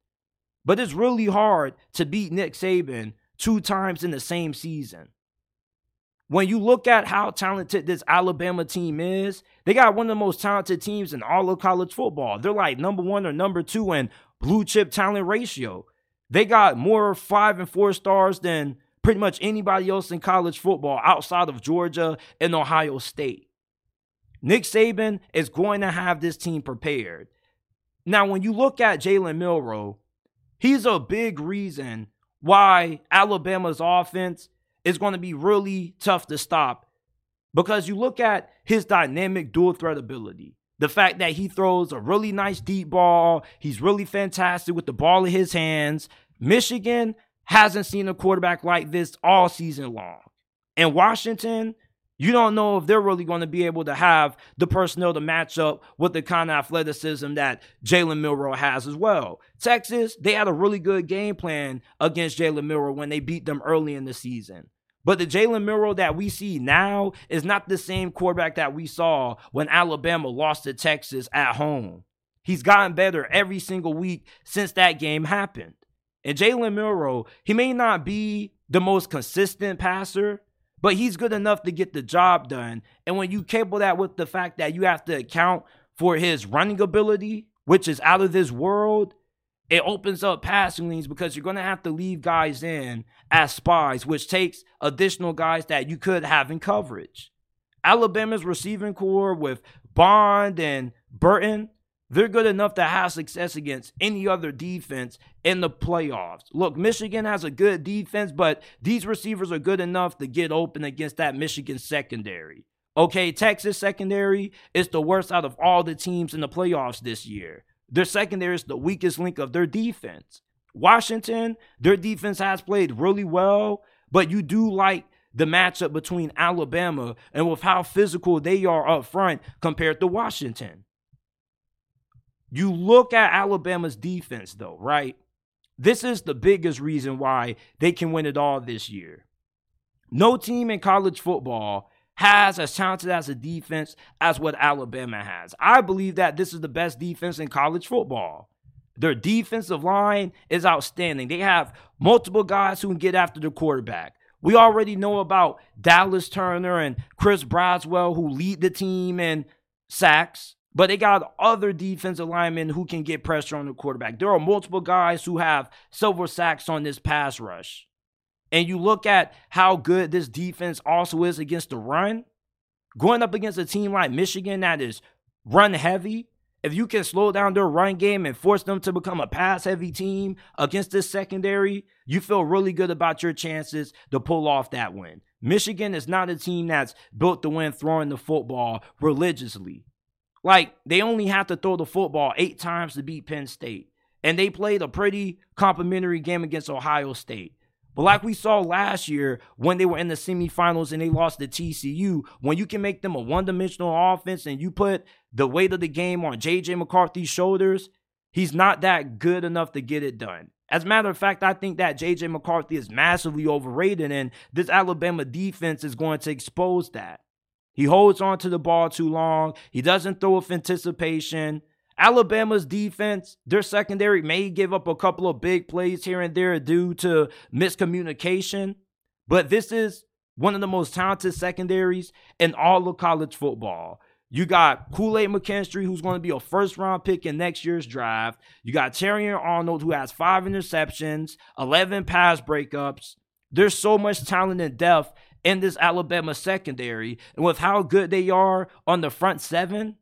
Speaker 1: But it's really hard to beat Nick Saban two times in the same season. When you look at how talented this Alabama team is, they got one of the most talented teams in all of college football. They're like number one or number two in blue chip talent ratio. They got more five and four stars than pretty much anybody else in college football outside of Georgia and Ohio State. Nick Saban is going to have this team prepared. Now, when you look at Jalen Milroe, he's a big reason why Alabama's offense is going to be really tough to stop because you look at his dynamic dual threat ability. The fact that he throws a really nice deep ball, he's really fantastic with the ball in his hands. Michigan hasn't seen a quarterback like this all season long. And Washington, you don't know if they're really going to be able to have the personnel to match up with the kind of athleticism that Jalen Milroe has as well. Texas, they had a really good game plan against Jalen Milroe when they beat them early in the season. But the Jalen Milroe that we see now is not the same quarterback that we saw when Alabama lost to Texas at home. He's gotten better every single week since that game happened. And Jalen Milroe, he may not be the most consistent passer, but he's good enough to get the job done. And when you couple that with the fact that you have to account for his running ability, which is out of this world, it opens up passing lanes because you're going to have to leave guys in as spies, which takes additional guys that you could have in coverage. Alabama's receiving corps with Bond and Burton, they're good enough to have success against any other defense in the playoffs. Look, Michigan has a good defense, but these receivers are good enough to get open against that Michigan secondary. Okay, Texas secondary is the worst out of all the teams in the playoffs this year. Their secondary is the weakest link of their defense. Washington, their defense has played really well, but you do like the matchup between Alabama and with how physical they are up front compared to Washington. You look at Alabama's defense, though, right? This is the biggest reason why they can win it all this year. No team in college football has as talented as a defense as what Alabama has. I believe that this is the best defense in college football. Their defensive line is outstanding. They have multiple guys who can get after the quarterback. We already know about Dallas Turner and Chris Braswell, who lead the team in sacks. But they got other defensive linemen who can get pressure on the quarterback. There are multiple guys who have silver sacks on this pass rush. And you look at how good this defense also is against the run. Going up against a team like Michigan that is run heavy, if you can slow down their run game and force them to become a pass heavy team against this secondary, you feel really good about your chances to pull off that win. Michigan is not a team that's built to win throwing the football religiously. Like they only have to throw the football eight times to beat Penn State. And they played a pretty complimentary game against Ohio State. But like we saw last year when they were in the semifinals and they lost to TCU, when you can make them a one-dimensional offense and you put the weight of the game on JJ McCarthy's shoulders, he's not that good enough to get it done. As a matter of fact, I think that JJ McCarthy is massively overrated, and this Alabama defense is going to expose that. He holds on to the ball too long. He doesn't throw with anticipation. Alabama's defense, their secondary may give up a couple of big plays here and there due to miscommunication, but this is one of the most talented secondaries in all of college football. You got Kool Aid McKinstry, who's going to be a first round pick in next year's draft. You got Terrion Arnold, who has five interceptions, 11 pass breakups. There's so much talent and depth in this Alabama secondary. And with how good they are on the front seven,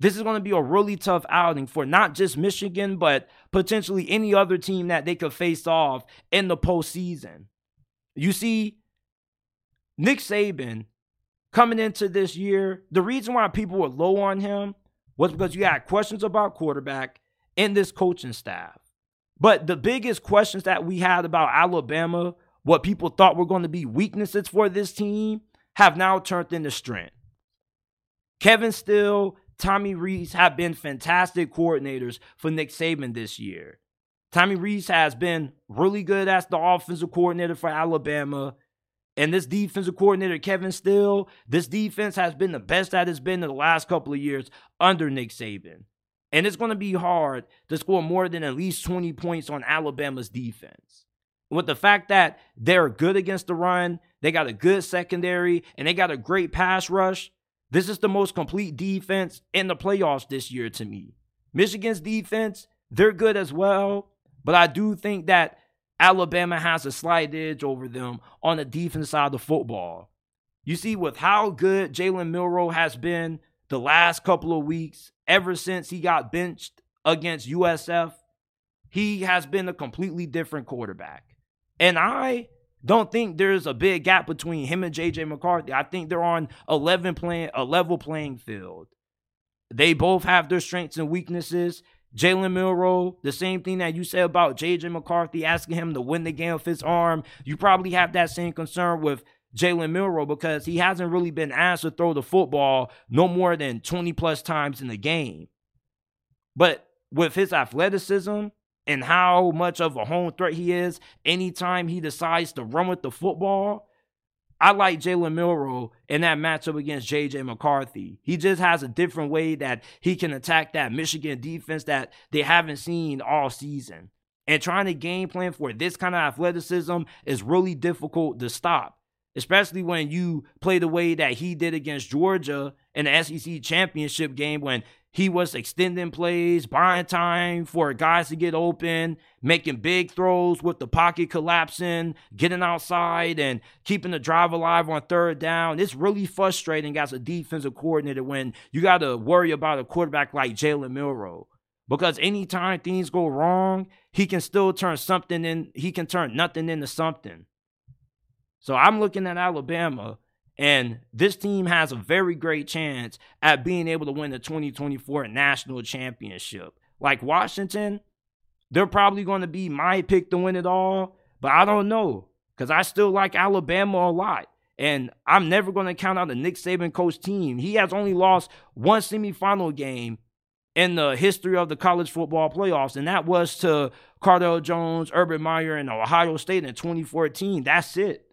Speaker 1: this is going to be a really tough outing for not just Michigan, but potentially any other team that they could face off in the postseason. You see, Nick Saban coming into this year, the reason why people were low on him was because you had questions about quarterback and this coaching staff. But the biggest questions that we had about Alabama what people thought were going to be weaknesses for this team have now turned into strength. Kevin Steele, Tommy Rees have been fantastic coordinators for Nick Saban this year. Tommy Rees has been really good as the offensive coordinator for Alabama. And this defensive coordinator, Kevin Steele, this defense has been the best that it's been in the last couple of years under Nick Saban. And it's going to be hard to score more than at least 20 points on Alabama's defense with the fact that they're good against the run, they got a good secondary, and they got a great pass rush, this is the most complete defense in the playoffs this year to me. Michigan's defense, they're good as well, but I do think that Alabama has a slight edge over them on the defense side of the football. You see, with how good Jalen Milroe has been the last couple of weeks, ever since he got benched against USF, he has been a completely different quarterback. And I don't think there's a big gap between him and JJ McCarthy. I think they're on 11 playing a level playing field. They both have their strengths and weaknesses. Jalen Milroe, the same thing that you said about JJ McCarthy asking him to win the game with his arm. You probably have that same concern with Jalen Milroe because he hasn't really been asked to throw the football no more than 20 plus times in the game. But with his athleticism and how much of a home threat he is, anytime he decides to run with the football, I like Jalen Milroe in that matchup against JJ McCarthy. He just has a different way that he can attack that Michigan defense that they haven't seen all season. And trying to game plan for this kind of athleticism is really difficult to stop, especially when you play the way that he did against Georgia in the SEC championship game when he was extending plays, buying time for guys to get open, making big throws with the pocket collapsing, getting outside and keeping the drive alive on third down. It's really frustrating as a defensive coordinator when you got to worry about a quarterback like Jalen Milroe. Because anytime things go wrong, he can still turn something in, he can turn nothing into something. So I'm looking at Alabama and this team has a very great chance at being able to win the 2024 national championship. Like Washington, they're probably going to be my pick to win it all, but I don't know because I still like Alabama a lot. And I'm never going to count out the Nick Saban coach team. He has only lost one semifinal game in the history of the college football playoffs, and that was to Cardale Jones, Urban Meyer, and Ohio State in 2014. That's it.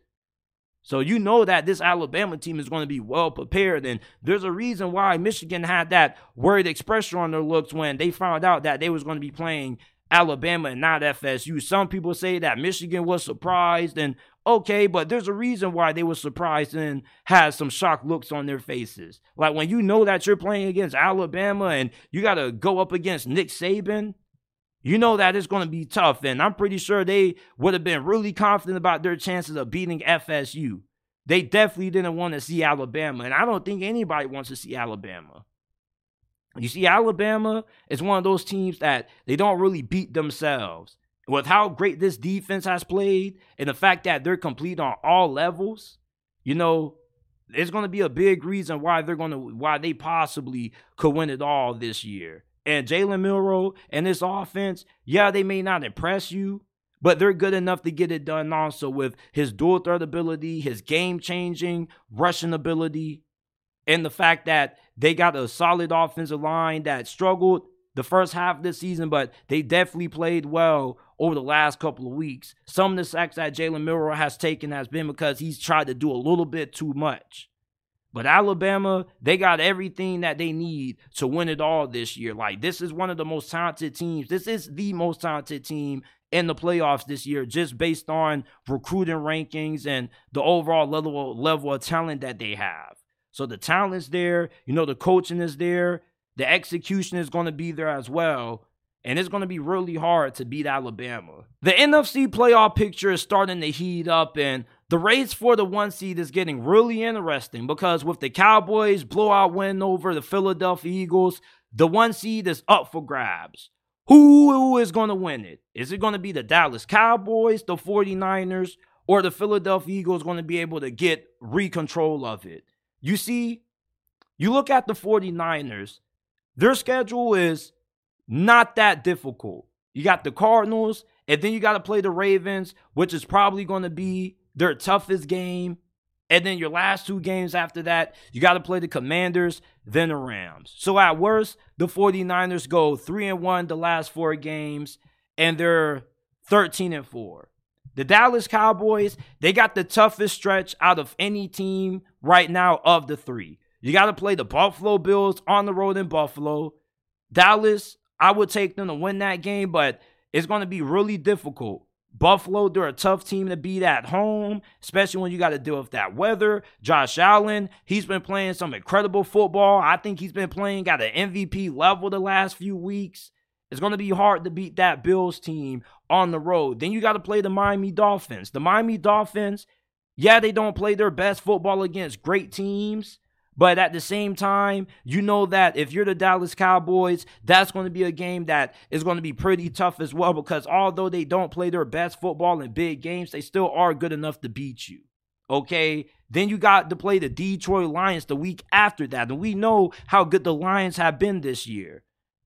Speaker 1: So you know that this Alabama team is going to be well prepared. And there's a reason why Michigan had that worried expression on their looks when they found out that they was going to be playing Alabama and not FSU. Some people say that Michigan was surprised and okay, but there's a reason why they were surprised and had some shocked looks on their faces. Like when you know that you're playing against Alabama and you got to go up against Nick Saban, you know that it's going to be tough. And I'm pretty sure they would have been really confident about their chances of beating FSU. They definitely didn't want to see Alabama. And I don't think anybody wants to see Alabama. You see, Alabama is one of those teams that they don't really beat themselves. With how great this defense has played and the fact that they're complete on all levels, you know, it's going to be a big reason why they're going to why they possibly could win it all this year. And Jalen Milroe and this offense, yeah, they may not impress you, but they're good enough to get it done also with his dual threat ability, his game changing rushing ability, and the fact that they got a solid offensive line that struggled the first half of this season, but they definitely played well over the last couple of weeks. Some of the sacks that Jalen Milroe has taken has been because he's tried to do a little bit too much. But Alabama, they got everything that they need to win it all this year. Like, this is one of the most talented teams. This is the most talented team in the playoffs this year, just based on recruiting rankings and the overall level, level of talent that they have. So the talent's there, you know, the coaching is there, the execution is going to be there as well. And it's going to be really hard to beat Alabama. The NFC playoff picture is starting to heat up, and the race for the one seed is getting really interesting because with the Cowboys' blowout win over the Philadelphia Eagles, the one seed is up for grabs. Who is going to win it? Is it going to be the Dallas Cowboys, the 49ers, or the Philadelphia Eagles going to be able to get recontrol of it? You see, you look at the 49ers, their schedule is not that difficult. You got the Cardinals, and then you got to play the Ravens, which is probably going to be their toughest game. And then your last two games after that, you got to play the Commanders, then the Rams. So at worst, the 49ers go 3 and 1 the last 4 games and they're 13 and 4. The Dallas Cowboys, they got the toughest stretch out of any team right now of the 3. You got to play the Buffalo Bills on the road in Buffalo. Dallas, I would take them to win that game, but it's going to be really difficult Buffalo, they're a tough team to beat at home, especially when you got to deal with that weather. Josh Allen, he's been playing some incredible football. I think he's been playing at an MVP level the last few weeks. It's going to be hard to beat that Bills team on the road. Then you got to play the Miami Dolphins. The Miami Dolphins, yeah, they don't play their best football against great teams, But at the same time, you know that if you're the Dallas Cowboys, that's going to be a game that is going to be pretty tough as well because although they don't play their best football in big games, they still are good enough to beat you. Okay. Then you got to play the Detroit Lions the week after that. And we know how good the Lions have been this year.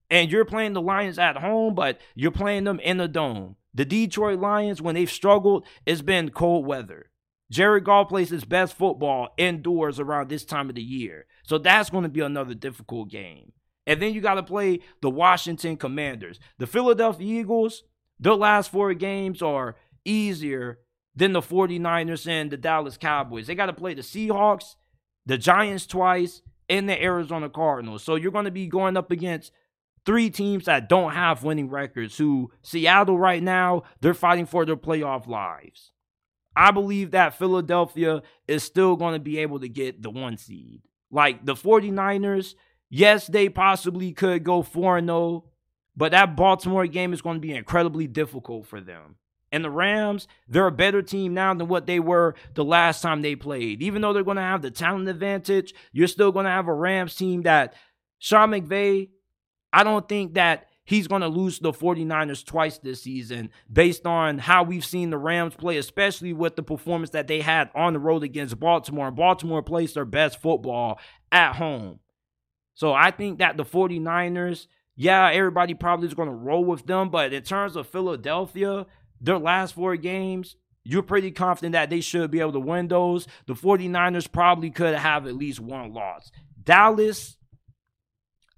Speaker 1: And you're playing the Lions at home, but you're playing them in the dome. The Detroit Lions, when they've struggled, it's been cold weather. Jared Goff plays his best football indoors around this time of the year. So that's going to be another difficult game. And then you got to play the Washington Commanders. The Philadelphia Eagles, their last four games are easier than the 49ers and the Dallas Cowboys. They got to play the Seahawks, the Giants twice, and the Arizona Cardinals. So you're going to be going up against three teams that don't have winning records who Seattle right now, they're fighting for their playoff lives. I believe that Philadelphia is still going to be able to get the one seed. Like the 49ers, yes, they possibly could go 4 0, but that Baltimore game is going to be incredibly difficult for them. And the Rams, they're a better team now than what they were the last time they played. Even though they're going to have the talent advantage, you're still going to have a Rams team that Sean McVay, I don't think that he's going to lose the 49ers twice this season based on how we've seen the Rams play, especially with the performance that they had on the road against Baltimore. And Baltimore plays their best football at home. So I think that the 49ers, yeah, everybody probably is going to roll with them. But in terms of Philadelphia, their last four games, you're pretty confident that they should be able to win those. The 49ers probably could have at least one loss. Dallas,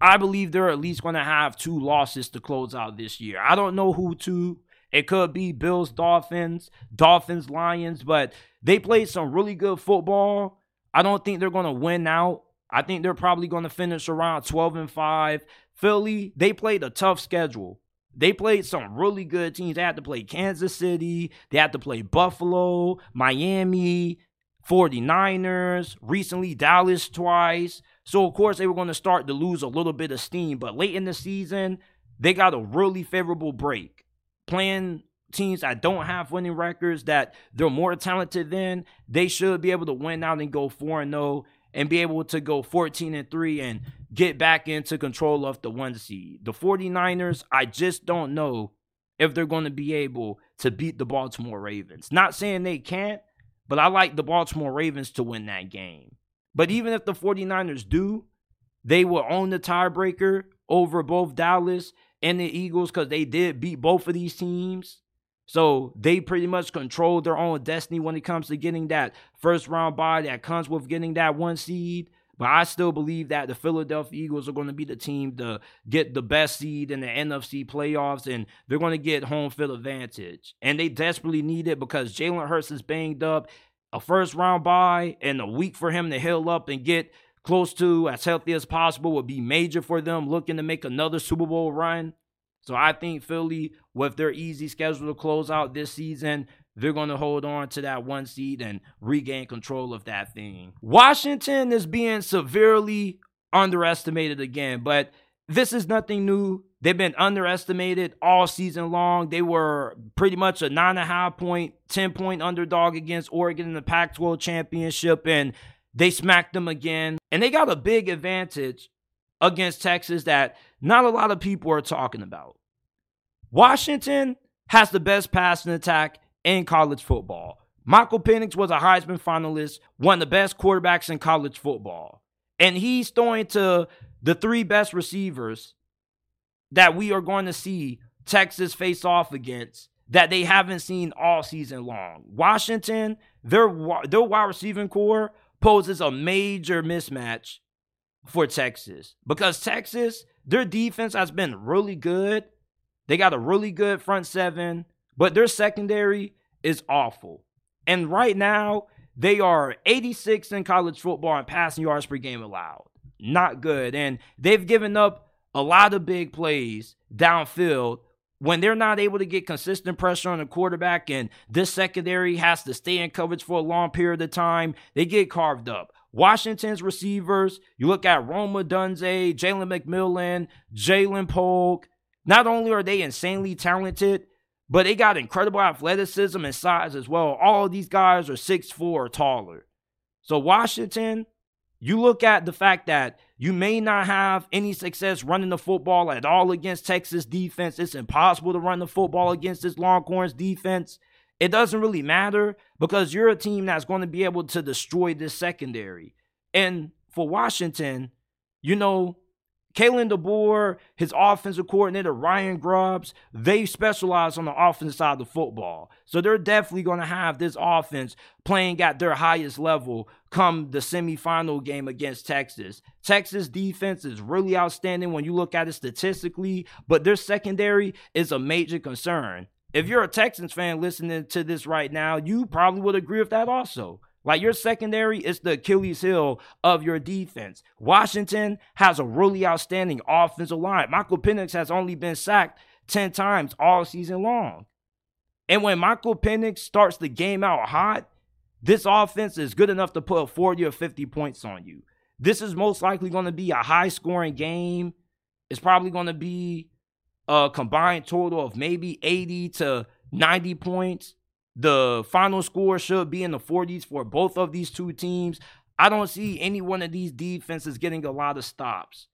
Speaker 1: I believe they're at least going to have two losses to close out this year. I don't know who to. It could be Bills, Dolphins, Dolphins, Lions, but they played some really good football. I don't think they're going to win out. I think they're probably going to finish around 12 and 5. Philly, they played a tough schedule. They played some really good teams. They had to play Kansas City, they had to play Buffalo, Miami, 49ers, recently Dallas twice. So, of course, they were going to start to lose a little bit of steam. But late in the season, they got a really favorable break. Playing teams that don't have winning records, that they're more talented than, they should be able to win out and go 4 and 0 and be able to go 14 and 3 and get back into control of the one seed. The 49ers, I just don't know if they're going to be able to beat the Baltimore Ravens. Not saying they can't, but I like the Baltimore Ravens to win that game. But even if the 49ers do, they will own the tiebreaker over both Dallas and the Eagles because they did beat both of these teams. So they pretty much control their own destiny when it comes to getting that first round bye that comes with getting that one seed. But I still believe that the Philadelphia Eagles are going to be the team to get the best seed in the NFC playoffs, and they're going to get home field advantage. And they desperately need it because Jalen Hurts is banged up a first round bye and a week for him to heal up and get close to as healthy as possible would be major for them looking to make another Super Bowl run. So I think Philly, with their easy schedule to close out this season, they're going to hold on to that one seed and regain control of that thing. Washington is being severely underestimated again, but this is nothing new. They've been underestimated all season long. They were pretty much a nine and a half point, 10 point underdog against Oregon in the Pac 12 championship, and they smacked them again. And they got a big advantage against Texas that not a lot of people are talking about. Washington has the best passing attack in college football. Michael Penix was a Heisman finalist, one of the best quarterbacks in college football. And he's throwing to the three best receivers that we are going to see Texas face off against that they haven't seen all season long. Washington, their their wide receiving corps poses a major mismatch for Texas because Texas, their defense has been really good. They got a really good front seven, but their secondary is awful. And right now, they are 86 in college football and passing yards per game allowed not good. And they've given up a lot of big plays downfield when they're not able to get consistent pressure on the quarterback and this secondary has to stay in coverage for a long period of time, they get carved up. Washington's receivers, you look at Rome Odunze, Jalen McMillan, Ja'Lynn Polk. Not only are they insanely talented, but they got incredible athleticism and size as well. All these guys are six four or taller. So Washington, You look at the fact that you may not have any success running the football at all against Texas defense. It's impossible to run the football against this Longhorns defense. It doesn't really matter because you're a team that's going to be able to destroy this secondary. And for Washington, you know, Kalen DeBoer, his offensive coordinator, Ryan Grubbs, they specialize on the offensive side of the football. So they're definitely going to have this offense playing at their highest level come the semifinal game against Texas. Texas defense is really outstanding when you look at it statistically, but their secondary is a major concern. If you're a Texans fan listening to this right now, you probably would agree with that also. Like your secondary is the Achilles heel of your defense. Washington has a really outstanding offensive line. Michael Penix has only been sacked 10 times all season long. And when Michael Penix starts the game out hot, this offense is good enough to put 40 or 50 points on you. This is most likely going to be a high scoring game. It's probably going to be a combined total of maybe 80 to 90 points. The final score should be in the 40s for both of these two teams. I don't see any one of these defenses getting a lot of stops.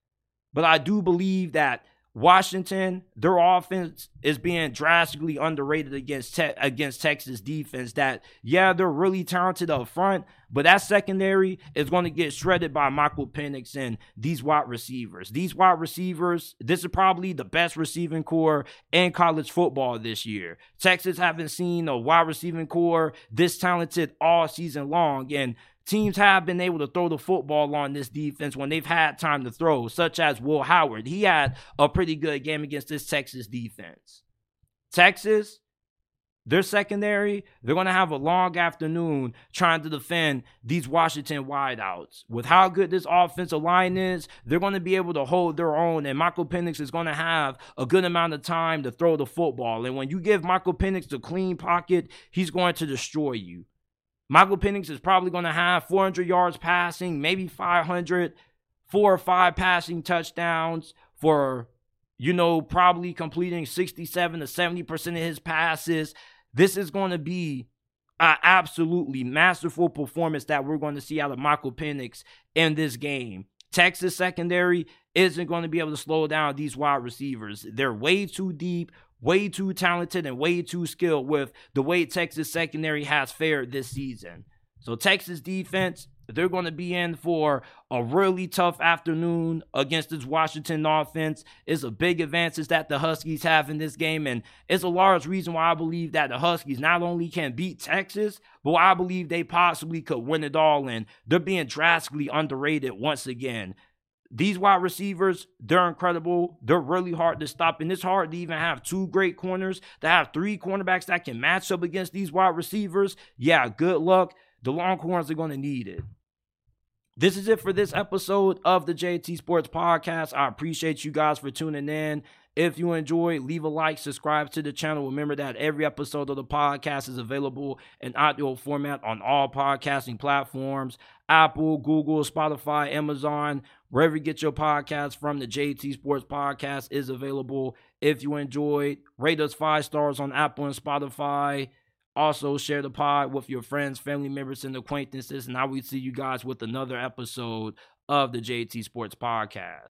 Speaker 1: But I do believe that Washington, their offense is being drastically underrated against te- against Texas defense. That yeah, they're really talented up front, but that secondary is going to get shredded by Michael Penix and these wide receivers. These wide receivers, this is probably the best receiving corps in college football this year. Texas haven't seen a wide receiving corps this talented all season long, and Teams have been able to throw the football on this defense when they've had time to throw, such as Will Howard. He had a pretty good game against this Texas defense. Texas, their secondary, they're going to have a long afternoon trying to defend these Washington wideouts. With how good this offensive line is, they're going to be able to hold their own, and Michael Penix is going to have a good amount of time to throw the football. And when you give Michael Penix the clean pocket, he's going to destroy you. Michael Penix is probably going to have 400 yards passing, maybe 500, four or five passing touchdowns for, you know, probably completing 67 to 70% of his passes. This is going to be an absolutely masterful performance that we're going to see out of Michael Penix in this game. Texas secondary isn't going to be able to slow down these wide receivers. They're way too deep, way too talented and way too skilled with the way Texas secondary has fared this season. So Texas defense, they're going to be in for a really tough afternoon against this Washington offense. It's a big advantage that the Huskies have in this game, and it's a large reason why I believe that the Huskies not only can beat Texas, but I believe they possibly could win it all, and they're being drastically underrated once again. These wide receivers, they're incredible. They're really hard to stop. And it's hard to even have two great corners, to have three cornerbacks that can match up against these wide receivers. Yeah, good luck. The Longhorns are going to need it. This is it for this episode of the JT Sports Podcast. I appreciate you guys for tuning in. If you enjoy, leave a like, subscribe to the channel. Remember that every episode of the podcast is available in audio format on all podcasting platforms Apple, Google, Spotify, Amazon, wherever you get your podcast from. The JT Sports Podcast is available. If you enjoyed, rate us five stars on Apple and Spotify. Also, share the pod with your friends, family members, and acquaintances. And I will see you guys with another episode of the JT Sports Podcast.